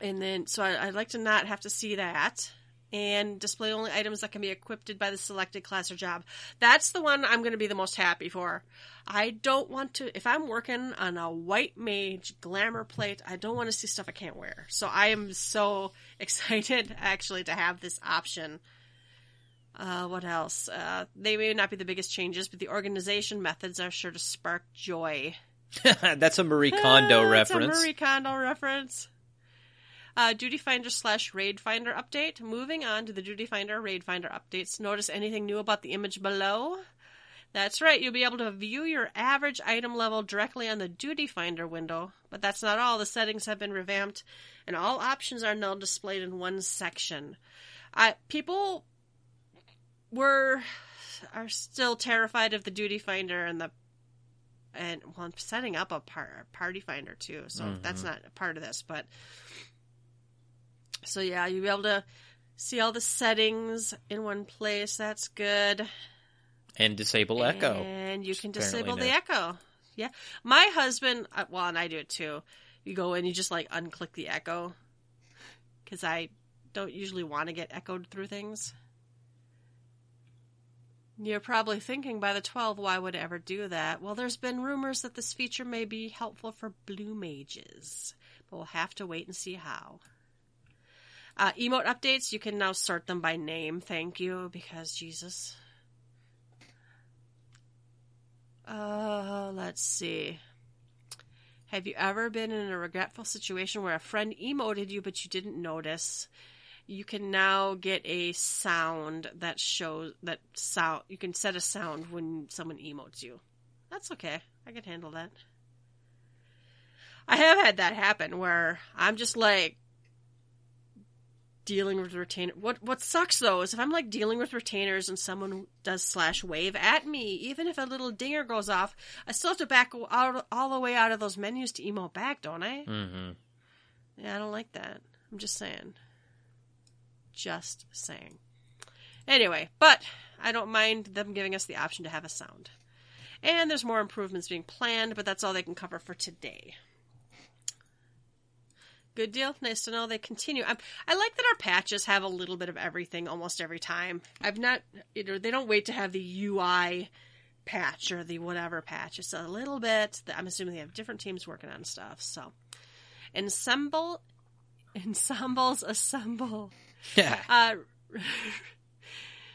Speaker 1: and then so I, I'd like to not have to see that. And display only items that can be equipped by the selected class or job. That's the one I'm going to be the most happy for. I don't want to, if I'm working on a white mage glamour plate, I don't want to see stuff I can't wear. So I am so excited actually to have this option. Uh, what else? Uh, they may not be the biggest changes, but the organization methods are sure to spark joy.
Speaker 2: That's a Marie Kondo
Speaker 1: Ah,
Speaker 2: reference.
Speaker 1: a Marie Kondo reference. Uh, Duty Finder slash Raid Finder update. Moving on to the Duty Finder Raid Finder updates. Notice anything new about the image below? That's right, you'll be able to view your average item level directly on the Duty Finder window. But that's not all. The settings have been revamped, and all options are now displayed in one section. I, people were are still terrified of the Duty Finder and the and well, I'm setting up a par- party finder too, so that's not a part of this. But So yeah, you'll be able to see all the settings in one place. That's good.
Speaker 2: And disable Echo.
Speaker 1: And you can disable the. Echo. Yeah. My husband, uh, well, and I do it too. You go in, you just like unclick the Echo. Because I don't usually want to get echoed through things. You're probably thinking by the 12, why would it ever do that? Well, there's been rumors that this feature may be helpful for blue mages, but we'll have to wait and see how. Uh, emote updates, you can now sort them by name, thank you, because Jesus. Uh, let's see. Have you ever been in a regretful situation where a friend emoted you but you didn't notice? You can now get a sound that shows that sound. You can set a sound when someone emotes you. That's okay. I can handle that. I have had that happen where I'm just like dealing with retainer. What what sucks though is if I'm like dealing with retainers and someone does slash wave at me, even if a little dinger goes off, I still have to back out all the way out of those menus to emote back, don't I?
Speaker 2: Mm-hmm.
Speaker 1: Yeah, I don't like that. I'm just saying. Just saying. Anyway, but I don't mind them giving us the option to have a sound. And there's more improvements being planned, but that's all they can cover for today. Good deal. Nice to know they continue. i I like that our patches have a little bit of everything almost every time. I've not, you know, they don't wait to have the UI patch or the whatever patch. It's a little bit. I'm assuming they have different teams working on stuff. So, ensemble, ensembles assemble.
Speaker 2: Yeah.
Speaker 1: Uh,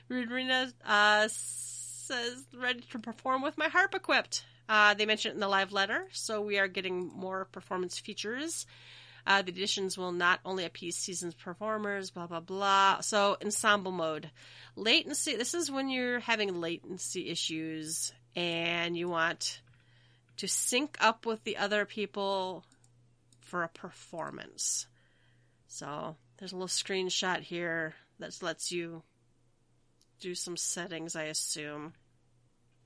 Speaker 1: Rudrina uh, says, ready to perform with my harp equipped. Uh, they mentioned it in the live letter, so we are getting more performance features. Uh, the additions will not only appease seasoned performers, blah, blah, blah. So, ensemble mode. Latency, this is when you're having latency issues and you want to sync up with the other people for a performance. So, there's a little screenshot here that lets you do some settings, I assume.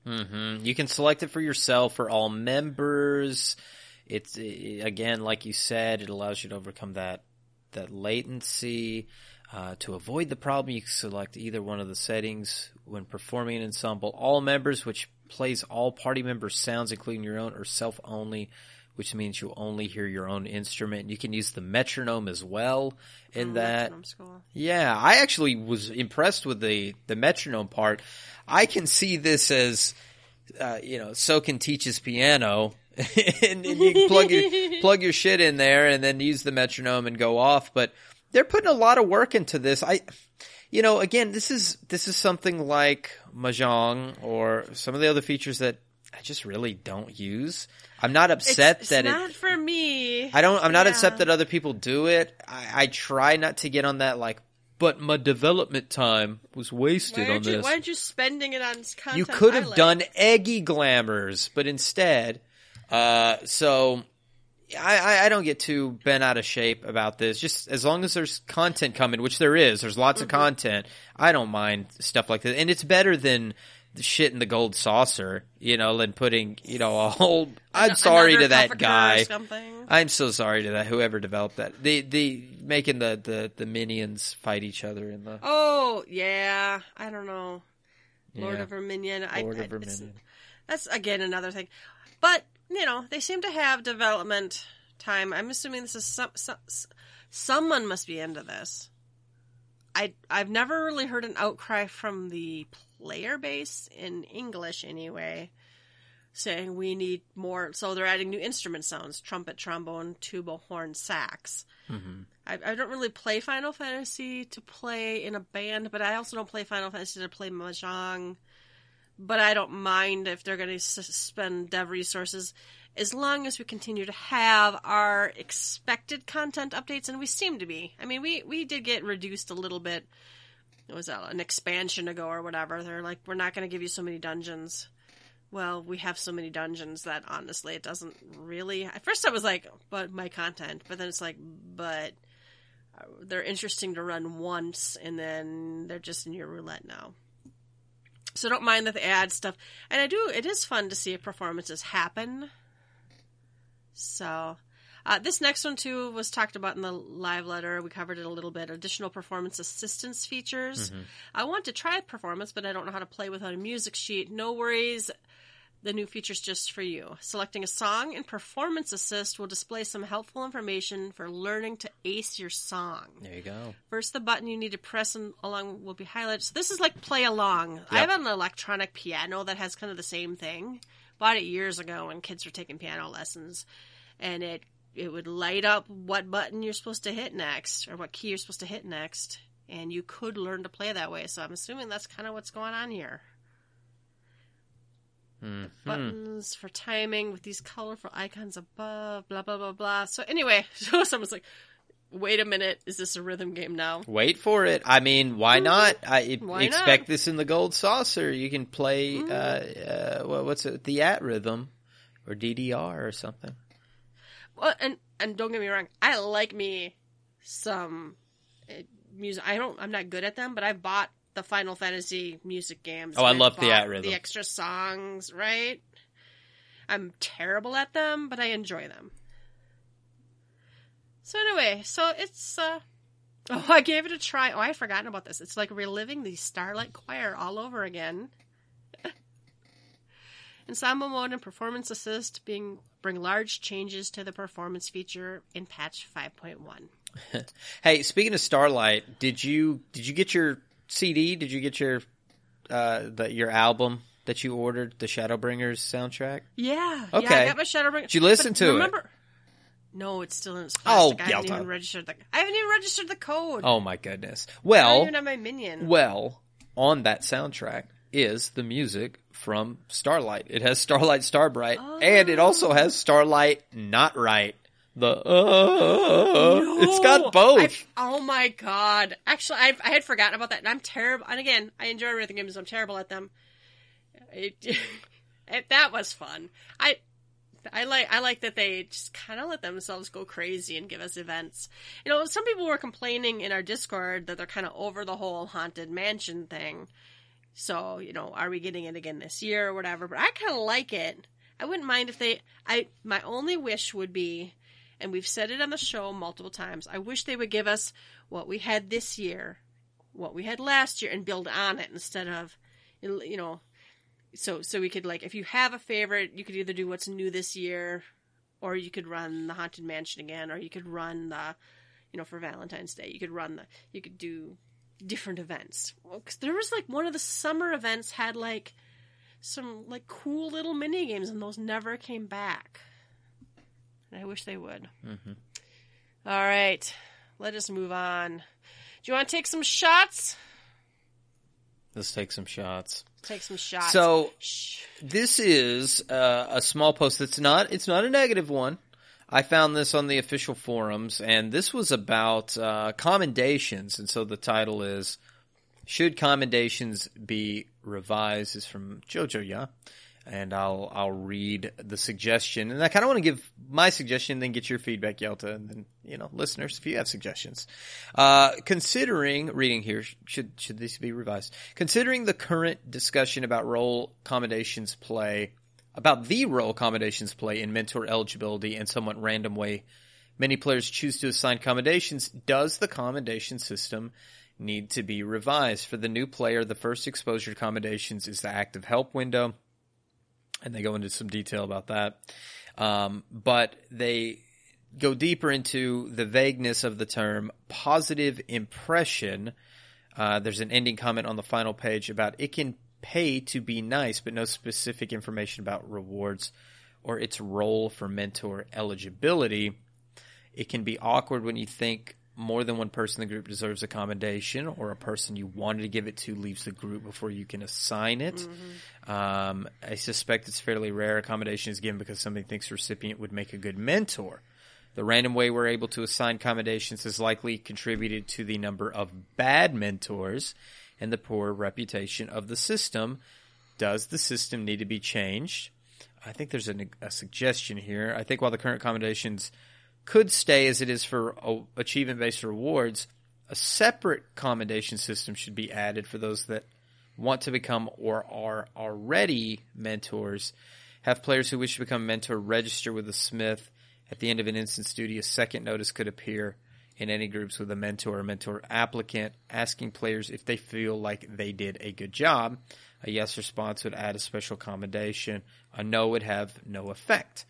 Speaker 2: hmm You can select it for yourself for all members. It's eh, again, like you said, it allows you to overcome that that latency. Uh, to avoid the problem, you can select either one of the settings when performing an ensemble. All members, which plays all party members' sounds, including your own, or self only, which means you only hear your own instrument. You can use the metronome as well in
Speaker 1: Oh,
Speaker 2: that. Yeah, I actually was impressed with the the metronome part. I can see this as, uh, you know, So Soken teaches piano, and, and you plug your plug your shit in there, and then use the metronome and go off. But they're putting a lot of work into this. I, you know, again, this is this is something like mahjong or some of the other features that I just really don't use. I'm not upset
Speaker 1: it's,
Speaker 2: that
Speaker 1: it's
Speaker 2: it.
Speaker 1: not for me.
Speaker 2: I don't. I'm not
Speaker 1: Yeah.
Speaker 2: upset that other people do it. I, I try not to get on that. Like, but my development time was wasted on
Speaker 1: you,
Speaker 2: this.
Speaker 1: why aren't you spending it on content?
Speaker 2: You could have
Speaker 1: like?
Speaker 2: done eggy glamours, but instead, uh, so I, I, don't get too bent out of shape about this. Just as long as there's content coming, which there is, there's lots
Speaker 1: Mm-hmm.
Speaker 2: of content. I don't mind stuff like that, and it's better than the shit in the gold saucer. You know, than putting you know a whole. I'm
Speaker 1: An-
Speaker 2: sorry to that guy. I'm so sorry to that whoever developed that. The the making the the the minions fight each other in the
Speaker 1: Oh yeah, I don't know. Lord
Speaker 2: Yeah.
Speaker 1: of Verminion.
Speaker 2: Lord
Speaker 1: I,
Speaker 2: of Verminion.
Speaker 1: That's again another thing, but you know they seem to have development time. I'm assuming this is some, some someone must be into this. I I've never really heard an outcry from the player base in English anyway, saying we need more. So they're adding new instrument sounds: trumpet, trombone, tuba, horn, sax. Mm-hmm. I, I don't really play Final Fantasy to play in a band, but I also don't play Final Fantasy to play mahjong. But I don't mind if they're going to spend dev resources as long as we continue to have our expected content updates, and we seem to be. I mean, we we did get reduced a little bit. It was uh, an expansion ago or whatever. They're like, we're not going to give you so many dungeons. Well, we have so many dungeons that honestly, it doesn't really. At first, I was like, but my content, but then it's like, but uh, they're interesting to run once, and then they're just in your roulette now. So don't mind that they add stuff, and I do. It is fun to see performances happen. So Uh, this next one too was talked about in the live letter. We covered it a little bit. Additional performance assistance features. I want to try performance, but I don't know how to play without a music sheet. No worries. The new feature's just for you. Selecting a song in Performance Assist will display some helpful information for learning to ace your song.
Speaker 2: There you go.
Speaker 1: First, the button you need to press and along will be highlighted. So this is like play along. I have an electronic piano that has kind of the same thing. Bought it years ago when kids were taking piano lessons, and it it would light up what button you're supposed to hit next or what key you're supposed to hit next, and you could learn to play that way. So I'm assuming that's kind of what's going on here. Buttons for timing with these colorful icons above, blah blah blah blah. So anyway, so someone's like, "Wait a minute, is this a rhythm game now?"
Speaker 2: Wait for it. I mean, why not? I
Speaker 1: Why
Speaker 2: expect
Speaker 1: not?
Speaker 2: this in the gold saucer. You can play uh, uh, what's it? Theatrhythm or DDR or something.
Speaker 1: Well, and and don't get me wrong, I like me some uh, music. I don't. I'm not good at them, but I've bought the Final Fantasy music games.
Speaker 2: Oh, I love Theatrhythm.
Speaker 1: The extra songs, right? I'm terrible at them, but I enjoy them. So anyway, so it's uh oh, I gave it a try. Oh, I had forgotten about this. It's like reliving the Starlight Choir all over again. Ensemble mode and performance assist being bring large changes to the performance feature in patch 5.1.
Speaker 2: Hey, speaking of Starlight, did you did you get your CD? Did you get your uh the, your album that you ordered, the Shadowbringers soundtrack?
Speaker 1: Yeah, yeah, I
Speaker 2: Okay.
Speaker 1: got my Shadowbringers.
Speaker 2: Did you listen
Speaker 1: But
Speaker 2: to it?
Speaker 1: remember, No, it's still in its
Speaker 2: Oh.
Speaker 1: I haven't even registered the. I haven't even registered the code.
Speaker 2: Oh my goodness.
Speaker 1: I don't
Speaker 2: Well,
Speaker 1: even have my minion.
Speaker 2: well, on that soundtrack is the music from Starlight. It has Starlight Starbright, and it also has Starlight Not Right. The uh, it's got both.
Speaker 1: I- oh my god! Actually, I, I had forgotten about that, and I'm terrible. And again, I enjoy rhythm games. I'm terrible at them. It, it, that was fun. I I like I like that they just kind of let themselves go crazy and give us events. You know, some people were complaining in our Discord that they're kind of over the whole haunted mansion thing. So you know, are we getting it again this year or whatever? But I kind of like it. I wouldn't mind if they. I my only wish would be, and we've said it on the show multiple times. I wish they would give us what we had this year, what we had last year, and build on it instead of, you know, so so we could like if you have a favorite, you could either do what's new this year, or you could run the haunted mansion again, or you could run the, you know, for Valentine's Day, you could run the, you could do different events. Well, 'cause there was like one of the summer events had like some like cool little mini games, and those never came back. I wish they would.
Speaker 2: Mm-hmm.
Speaker 1: All right, let us move on. Do you want to take some shots?
Speaker 2: Let's take some shots.
Speaker 1: Take some shots.
Speaker 2: So
Speaker 1: Shh.
Speaker 2: this is uh, a small post that's not it's not a negative one. I found this on the official forums, and this was about uh, commendations, and so the title is "Should commendations be revised?" is from Jojo Ya, and I'll I'll read the suggestion, and I kind of want to give my suggestion, then get your feedback, Yelta, and then you know listeners if you have suggestions. Uh, considering reading here, should should this be revised? Considering the current discussion about role commendations play about the role commendations play in mentor eligibility and somewhat random way many players choose to assign commendations, does the commendation system need to be revised? For the new player, the first exposure to is the active help window, and they go into some detail about that. Um, but they go deeper into the vagueness of the term positive impression. Uh, there's an ending comment on the final page about it can pay to be nice, but no specific information about rewards or its role for mentor eligibility. It can be awkward when you think more than one person in the group deserves a commendation, or a person you wanted to give it to leaves the group before you can assign it. Um, I suspect it's fairly rare a commendation is given because somebody thinks the recipient would make a good mentor. The random way we're able to assign commendations has likely contributed to the number of bad mentors and the poor reputation of the system. Does the system need to be changed? I think there's a, a suggestion here. I think while the current commendations could stay as it is for achievement based rewards, a separate commendation system should be added for those that want to become or are already mentors. Have players who wish to become a mentor register with the Smith At the end of an instance duty, a second notice could appear in any groups with a mentor or mentor applicant asking players if they feel like they did a good job. A yes response would add a special commendation. A no would have no effect.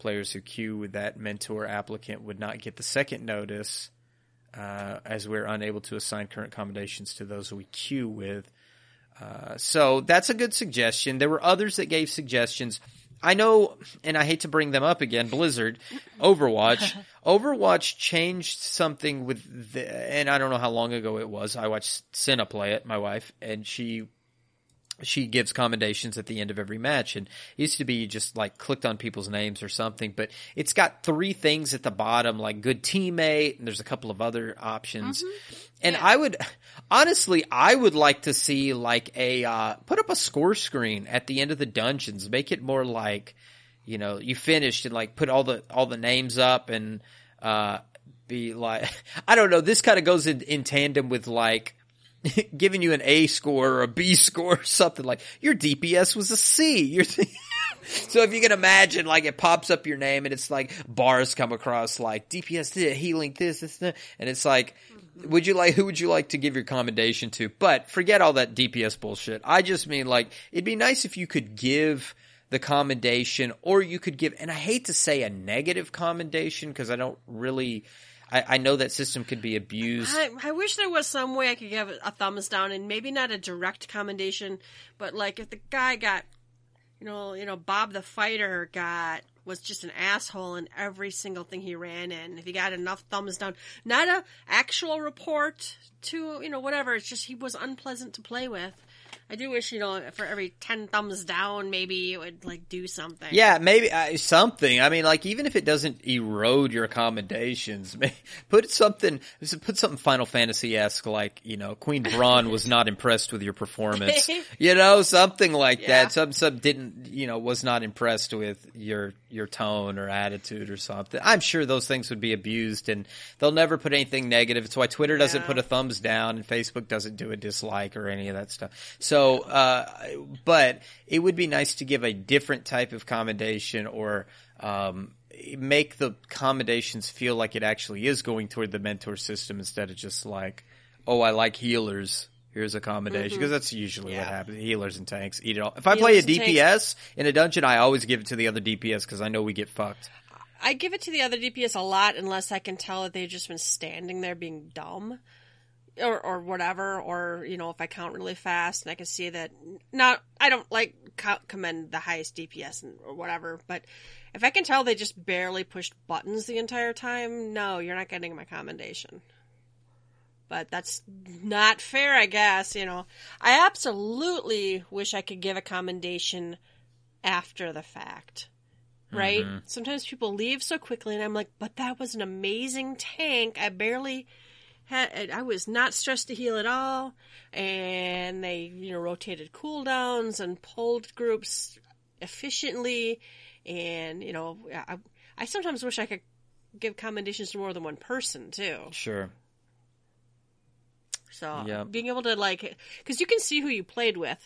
Speaker 2: Players who queue with that mentor applicant would not get the second notice uh, as we're unable to assign current commendations to those we queue with. Uh, so that's a good suggestion. There were others that gave suggestions. I know, and I hate to bring them up again. Blizzard, Overwatch, Overwatch changed something with the, and I don't know how long ago it was. I watched Cinna play it, my wife, and she she gives commendations at the end of every match and it used to be just like clicked on people's names or something but it's got three things at the bottom like good teammate and there's a couple of other options mm-hmm. and yeah. i would honestly i would like to see like a uh, put up a score screen at the end of the dungeons make it more like you know you finished and like put all the all the names up and uh be like i don't know this kind of goes in, in tandem with like giving you an A score or a B score or something like your DPS was a C. You're so if you can imagine, like it pops up your name and it's like bars come across like DPS this, healing this, this, this, and it's like, would you like who would you like to give your commendation to? But forget all that DPS bullshit. I just mean like it'd be nice if you could give the commendation or you could give, and I hate to say a negative commendation because I don't really I, I know that system could be abused.
Speaker 1: I, I, wish there was some way I could give a thumbs down and maybe not a direct commendation, but like if the guy got, you know, you know, Bob the fighter got was just an asshole in every single thing he ran in. If he got enough thumbs down, not a actual report to you know whatever. It's just he was unpleasant to play with. I do wish, you know, for every 10 thumbs down, maybe it would, like, do something.
Speaker 2: Yeah, maybe uh, something. I mean, like, even if it doesn't erode your commendations, put something, put something Final Fantasy-esque, like, you know, Queen Brahne was not impressed with your performance. you know, something like yeah. that. Some, some didn't, you know, was not impressed with your, your tone or attitude or something. I'm sure those things would be abused and they'll never put anything negative. It's why Twitter doesn't yeah. put a thumbs down and Facebook doesn't do a dislike or any of that stuff. So, uh, but it would be nice to give a different type of commendation or um, make the commendations feel like it actually is going toward the mentor system instead of just like, oh, I like healers. Here's a commendation because mm-hmm. that's usually yeah. what happens. Healers and tanks eat it all. If I play a DPS in a dungeon, I always give it to the other DPS because I know we get fucked.
Speaker 1: I give it to the other DPS a lot unless I can tell that they've just been standing there being dumb or or whatever, or you know, if I count really fast and I can see that not I don't like commend the highest DPS and, or whatever, but if I can tell they just barely pushed buttons the entire time, no, you're not getting my commendation. But that's not fair, I guess. You know, I absolutely wish I could give a commendation after the fact right? Mm-hmm. Sometimes people leave so quickly, and I'm like, but that was an amazing tank. I barely had, I was not stressed to heal at all, and they you know rotated cooldowns and pulled groups efficiently, and you know I, I sometimes wish I could give commendations to more than one person too.
Speaker 2: Sure.
Speaker 1: So yep. being able to like, because you can see who you played with.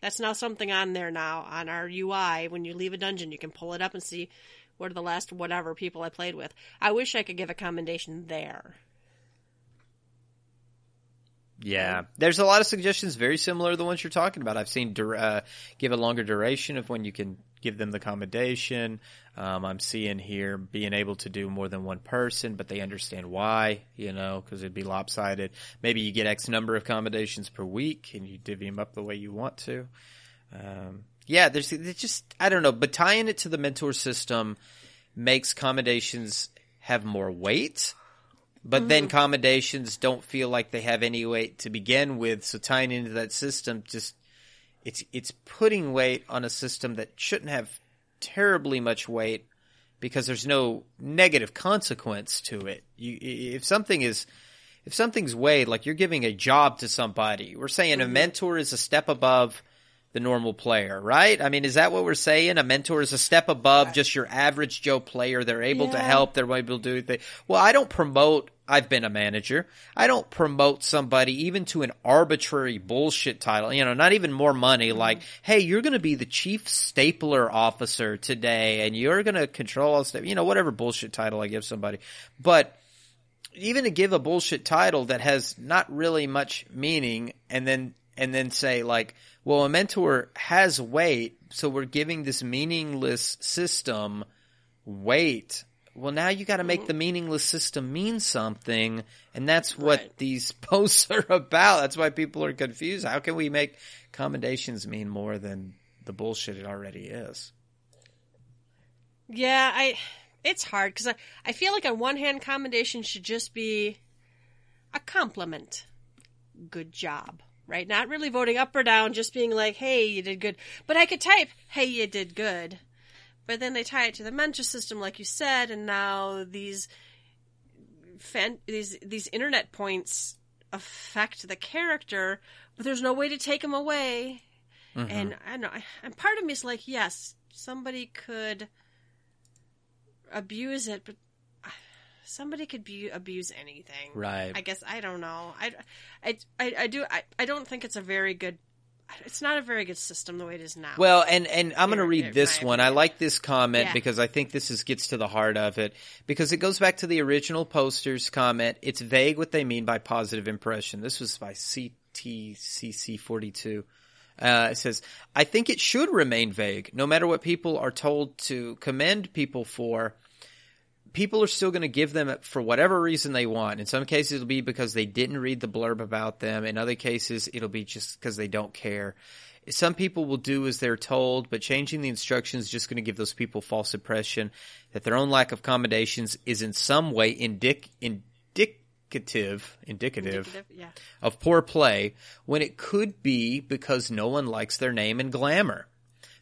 Speaker 1: That's now something on there now on our UI. When you leave a dungeon, you can pull it up and see what are the last whatever people I played with. I wish I could give a commendation there.
Speaker 2: Yeah, there's a lot of suggestions very similar to the ones you're talking about. I've seen uh, give a longer duration of when you can give them the accommodation. Um, I'm seeing here being able to do more than one person, but they understand why, you know, because it'd be lopsided. Maybe you get X number of commendations per week and you divvy them up the way you want to. Um, yeah, there's just, I don't know, but tying it to the mentor system makes commendations have more weight but mm-hmm. then commendations don't feel like they have any weight to begin with. So tying into that system, just it's it's putting weight on a system that shouldn't have terribly much weight because there's no negative consequence to it. You, if something is if something's weighed, like you're giving a job to somebody, we're saying mm-hmm. a mentor is a step above the normal player, right? I mean, is that what we're saying? A mentor is a step above just your average Joe player. They're able to help. They're able to do things. Well, I don't promote. I've been a manager. I don't promote somebody even to an arbitrary bullshit title. You know, not even more money. Mm-hmm. Like, hey, you're going to be the chief stapler officer today, and you're going to control all stuff. You know, whatever bullshit title I give somebody, but even to give a bullshit title that has not really much meaning and then and then say like well a mentor has weight so we're giving this meaningless system weight well now you got to make the meaningless system mean something and that's what
Speaker 1: Right.
Speaker 2: these posts are about that's why people are confused how can we make commendations mean more than the bullshit it already is
Speaker 1: Yeah, I. It's hard because I, I feel like on one hand, commendation should just be a compliment. Good job, right? Not really voting up or down, just being like, "Hey, you did good." But I could type, "Hey, you did good," but then they tie it to the mentor system, like you said, and now these fan, these these internet points affect the character, but there's no way to take them away. Mm-hmm. And I know, I, and part of me is like, yes, somebody could abuse it, but somebody could be, abuse anything.
Speaker 2: Right.
Speaker 1: I guess I don't know. I, I, I, I do. I, I don't think it's a very good. It's not a very good system the way it is now.
Speaker 2: Well, and and I'm going to read this one. I like this comment
Speaker 1: Yeah.
Speaker 2: because I think this is gets to the heart of it because it goes back to the original poster's comment. It's vague what they mean by positive impression. This was by CTCC42. Uh, it says, I think it should remain vague, no matter what people are told to commend people for people are still going to give them for whatever reason they want. In some cases, it'll be because they didn't read the blurb about them. In other cases, it'll be just because they don't care. Some people will do as they're told, but changing the instructions is just going to give those people false impression that their own lack of commendations is in some way indic- indicative, indicative
Speaker 1: Indicative, yeah.
Speaker 2: of poor play when it could be because no one likes their name and glamour.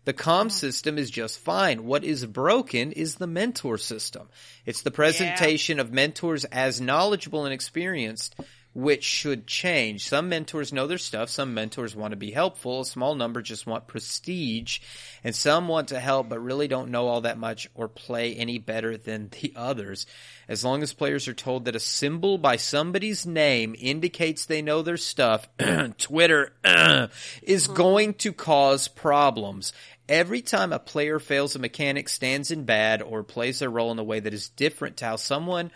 Speaker 2: The comm system is just fine. What is broken is the mentor system. It's the presentation of mentors as knowledgeable and experienced, which should change. Some mentors know their stuff. Some mentors want to be helpful. A small number just want prestige. And some want to help but really don't know all that much or play any better than the others. As long as players are told that a symbol by somebody's name indicates they know their stuff, Twitter is going to cause problems. Every time a player fails a mechanic, stands in bad, or plays their role in a way that is different to how someone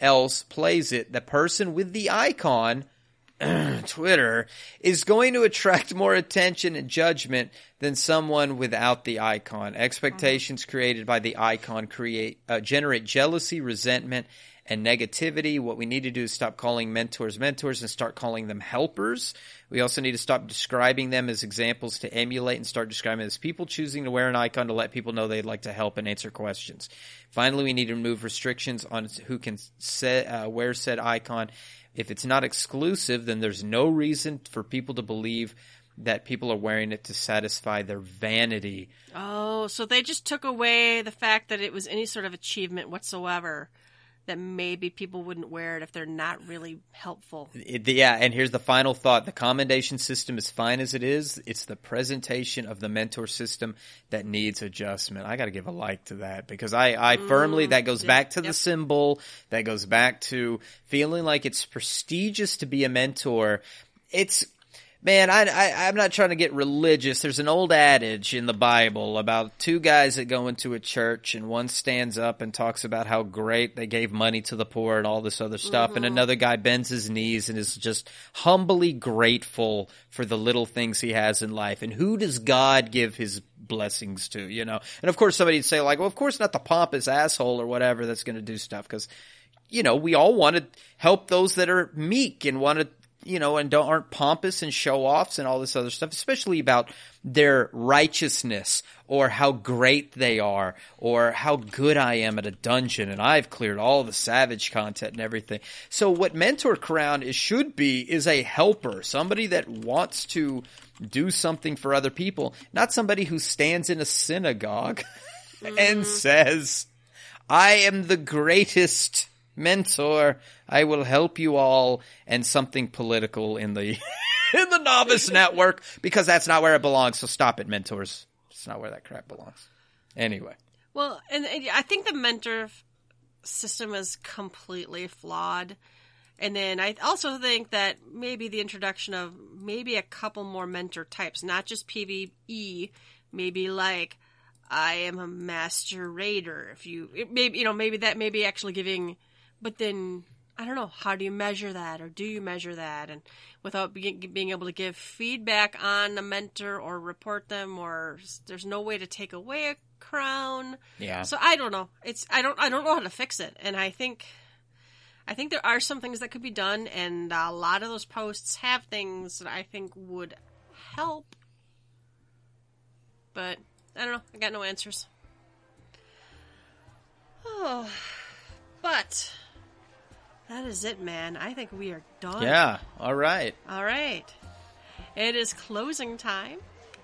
Speaker 2: else plays it, the person with the icon, Twitter, is going to attract more attention and judgment than someone without the icon. Expectations created by the icon create uh, generate jealousy, resentment, and negativity. What we need to do is stop calling mentors mentors and start calling them helpers. We also need to stop describing them as examples to emulate and start describing them as people choosing to wear an icon to let people know they'd like to help and answer questions. Finally, we need to remove restrictions on who can set, uh, wear said icon. If it's not exclusive, then there's no reason for people to believe that people are wearing it to satisfy their vanity.
Speaker 1: Oh, so they just took away the fact that it was any sort of achievement whatsoever. That maybe people wouldn't wear it if they're not really helpful.
Speaker 2: It- yeah, and here's the final thought. The commendation system is fine as it is. It's the presentation of the mentor system that needs adjustment. I got to give a like to that because I, I mm, firmly, that goes back to the symbol. That goes back to feeling like it's prestigious to be a mentor. It's, Man, I, I, I'm not trying to get religious. There's an old adage in the Bible about two guys that go into a church and one stands up and talks about how great they gave money to the poor and all this other stuff. And mm-hmm. another guy bends his knees and is just humbly grateful for the little things he has in life. And who does God give his blessings to, you know? And of course somebody'd say like, well, of course not the pompous asshole or whatever that's going to do stuff because, you know, we all want to help those that are meek and want to you know, and don't, aren't pompous and show offs and all this other stuff, especially about their righteousness or how great they are or how good I am at a dungeon and I've cleared all the savage content and everything. So what Mentor Crown is, should be is a helper, somebody that wants to do something for other people, not somebody who stands in a synagogue and mm. says, I am the greatest mentor. I will help you all and something political in the in the novice network because that's not where it belongs. So stop it, mentors. It's not where that crap belongs. Anyway.
Speaker 1: Well, and, and I think the mentor system is completely flawed. And then I also think that maybe the introduction of maybe a couple more mentor types, not just PVE, maybe like I am a master raider. If you maybe you know maybe that maybe actually giving, but then I don't know how do you measure that or do you measure that and without being, being able to give feedback on a mentor or report them or there's no way to take away a crown.
Speaker 2: Yeah.
Speaker 1: So I don't know. It's I don't I don't know how to fix it, and I think I think there are some things that could be done, and a lot of those posts have things that I think would help. But I don't know. I got no answers. Oh, but that is it, man. I think we are done.
Speaker 2: Yeah. All right.
Speaker 1: All right. It is closing time.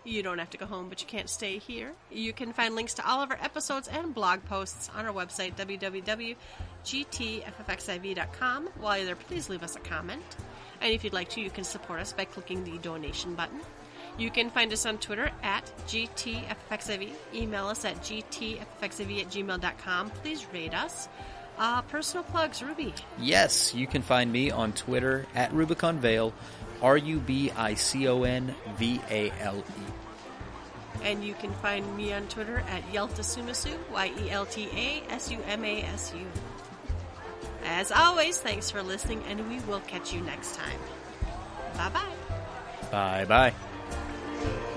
Speaker 1: You don't have to go home, but you can't stay here. You can find links to all of our episodes and blog posts on our website, www.gtffxiv.com. While you're there, please leave us a comment. And if you'd like to, you can support us by clicking the donation button. You can find us on Twitter at GTFFXIV. Email us at GTFFXIV at gmail.com. Please rate us. Uh, personal plugs, Ruby.
Speaker 2: Yes, you can find me on Twitter at Rubicon Vale, R U B I C O N V A L E.
Speaker 1: And you can find me on Twitter at Yeltasumasu, Y E L T A S U M A S U. As always, thanks for listening, and we will catch you next time. Bye bye.
Speaker 2: Bye bye.